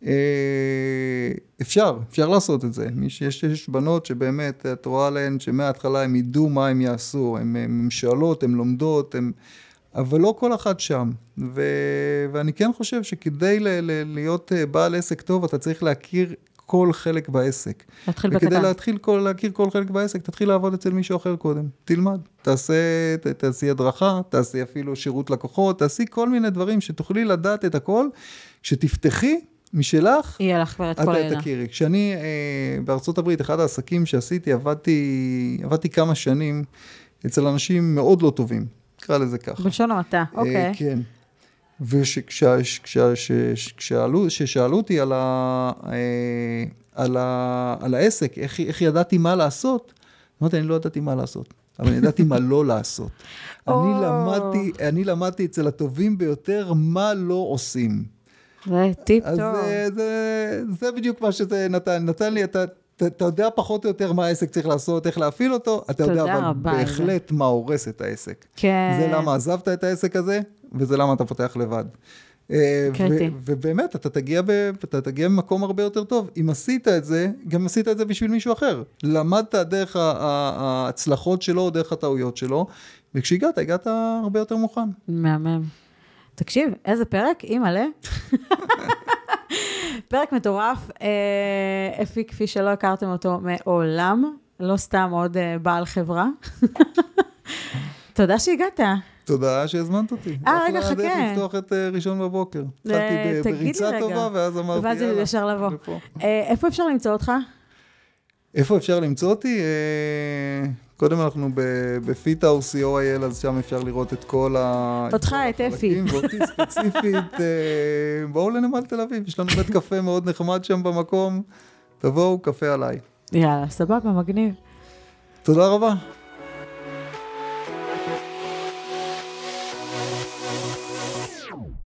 אה, אפשר, אפשר לעשות את זה. יש, יש בנות שבאמת, את רואה להן שמההתחלה הם ידעו מה הם יעשו, הן שואלות, הן לומדות, הם... אבל לא כל אחת שם. ו... ואני כן חושב שכדי ל... ל... להיות אה, בעל עסק טוב, אתה צריך להכיר כל חלק בעסק. להתחיל בקטן. וכדי להתחיל כל, להכיר כל חלק בעסק, תתחיל לעבוד אצל מישהו אחר קודם. תלמד, תעשה, ת, תעשי הדרכה, תעשי אפילו שירות לקוחות, תעשי כל מיני דברים שתוכלי לדעת את הכל. כשתפתחי, משלך, יהיה לך כבר את כל את הידע. תכירי. כשאני אה, בארצות הברית, אחד העסקים שעשיתי, עבדתי, עבדתי כמה שנים אצל אנשים מאוד לא טובים, נקרא לזה ככה. בלשון המעטה, אה, אוקיי. כן. וכששאלו אותי על, ה, אה, על, ה, על העסק, איך, איך ידעתי מה לעשות, אמרתי, אני לא ידעתי מה לעשות, אבל אני ידעתי מה לא לעשות. אני. למדתי, אני למדתי אצל הטובים ביותר מה לא עושים. זה טיפ אז טוב. זה, זה, זה בדיוק מה שזה נתן, נתן לי, אתה, אתה, אתה יודע פחות או יותר מה העסק צריך לעשות, איך להפעיל אותו, אתה יודע אבל רבה על זה. בהחלט מה הורס את העסק. כן. זה למה עזבת את העסק הזה, וזה למה אתה פותח לבד. אה. ו- ובאמת, אתה תגיע, ב, אתה תגיע במקום הרבה יותר טוב. אם עשית את זה, גם עשית את זה בשביל מישהו אחר. למדת דרך ההצלחות שלו, דרך הטעויות שלו, וכשהגעת, הגעת הרבה יותר מוכן. מהמם. תקשיב, איזה פרק, אימא'לה. פרק מטורף, אה, אפי כפי שלא הכרתם אותו מעולם, לא סתם עוד אה, בעל חברה. תודה שהגעת. תודה שהזמנת אותי. אה, רגע, אחלה דרך חכה. לפתוח את אה, ראשון בבוקר. אה, התחלתי בריצה. טובה, ואז אמרתי, ואז יאללה. ישר לבוא. אה, איפה אפשר למצוא אותך? איפה אפשר למצוא אותי? קודם אנחנו בפיטהאוס co.il, אז שם אפשר לראות את כל ה... אותך, את אפי. ואותי ספציפית, אה, בואו לנמל תל אביב, יש לנו בית קפה מאוד נחמד שם במקום, תבואו, קפה עליי. יאללה, סבבה, מגניב. תודה רבה.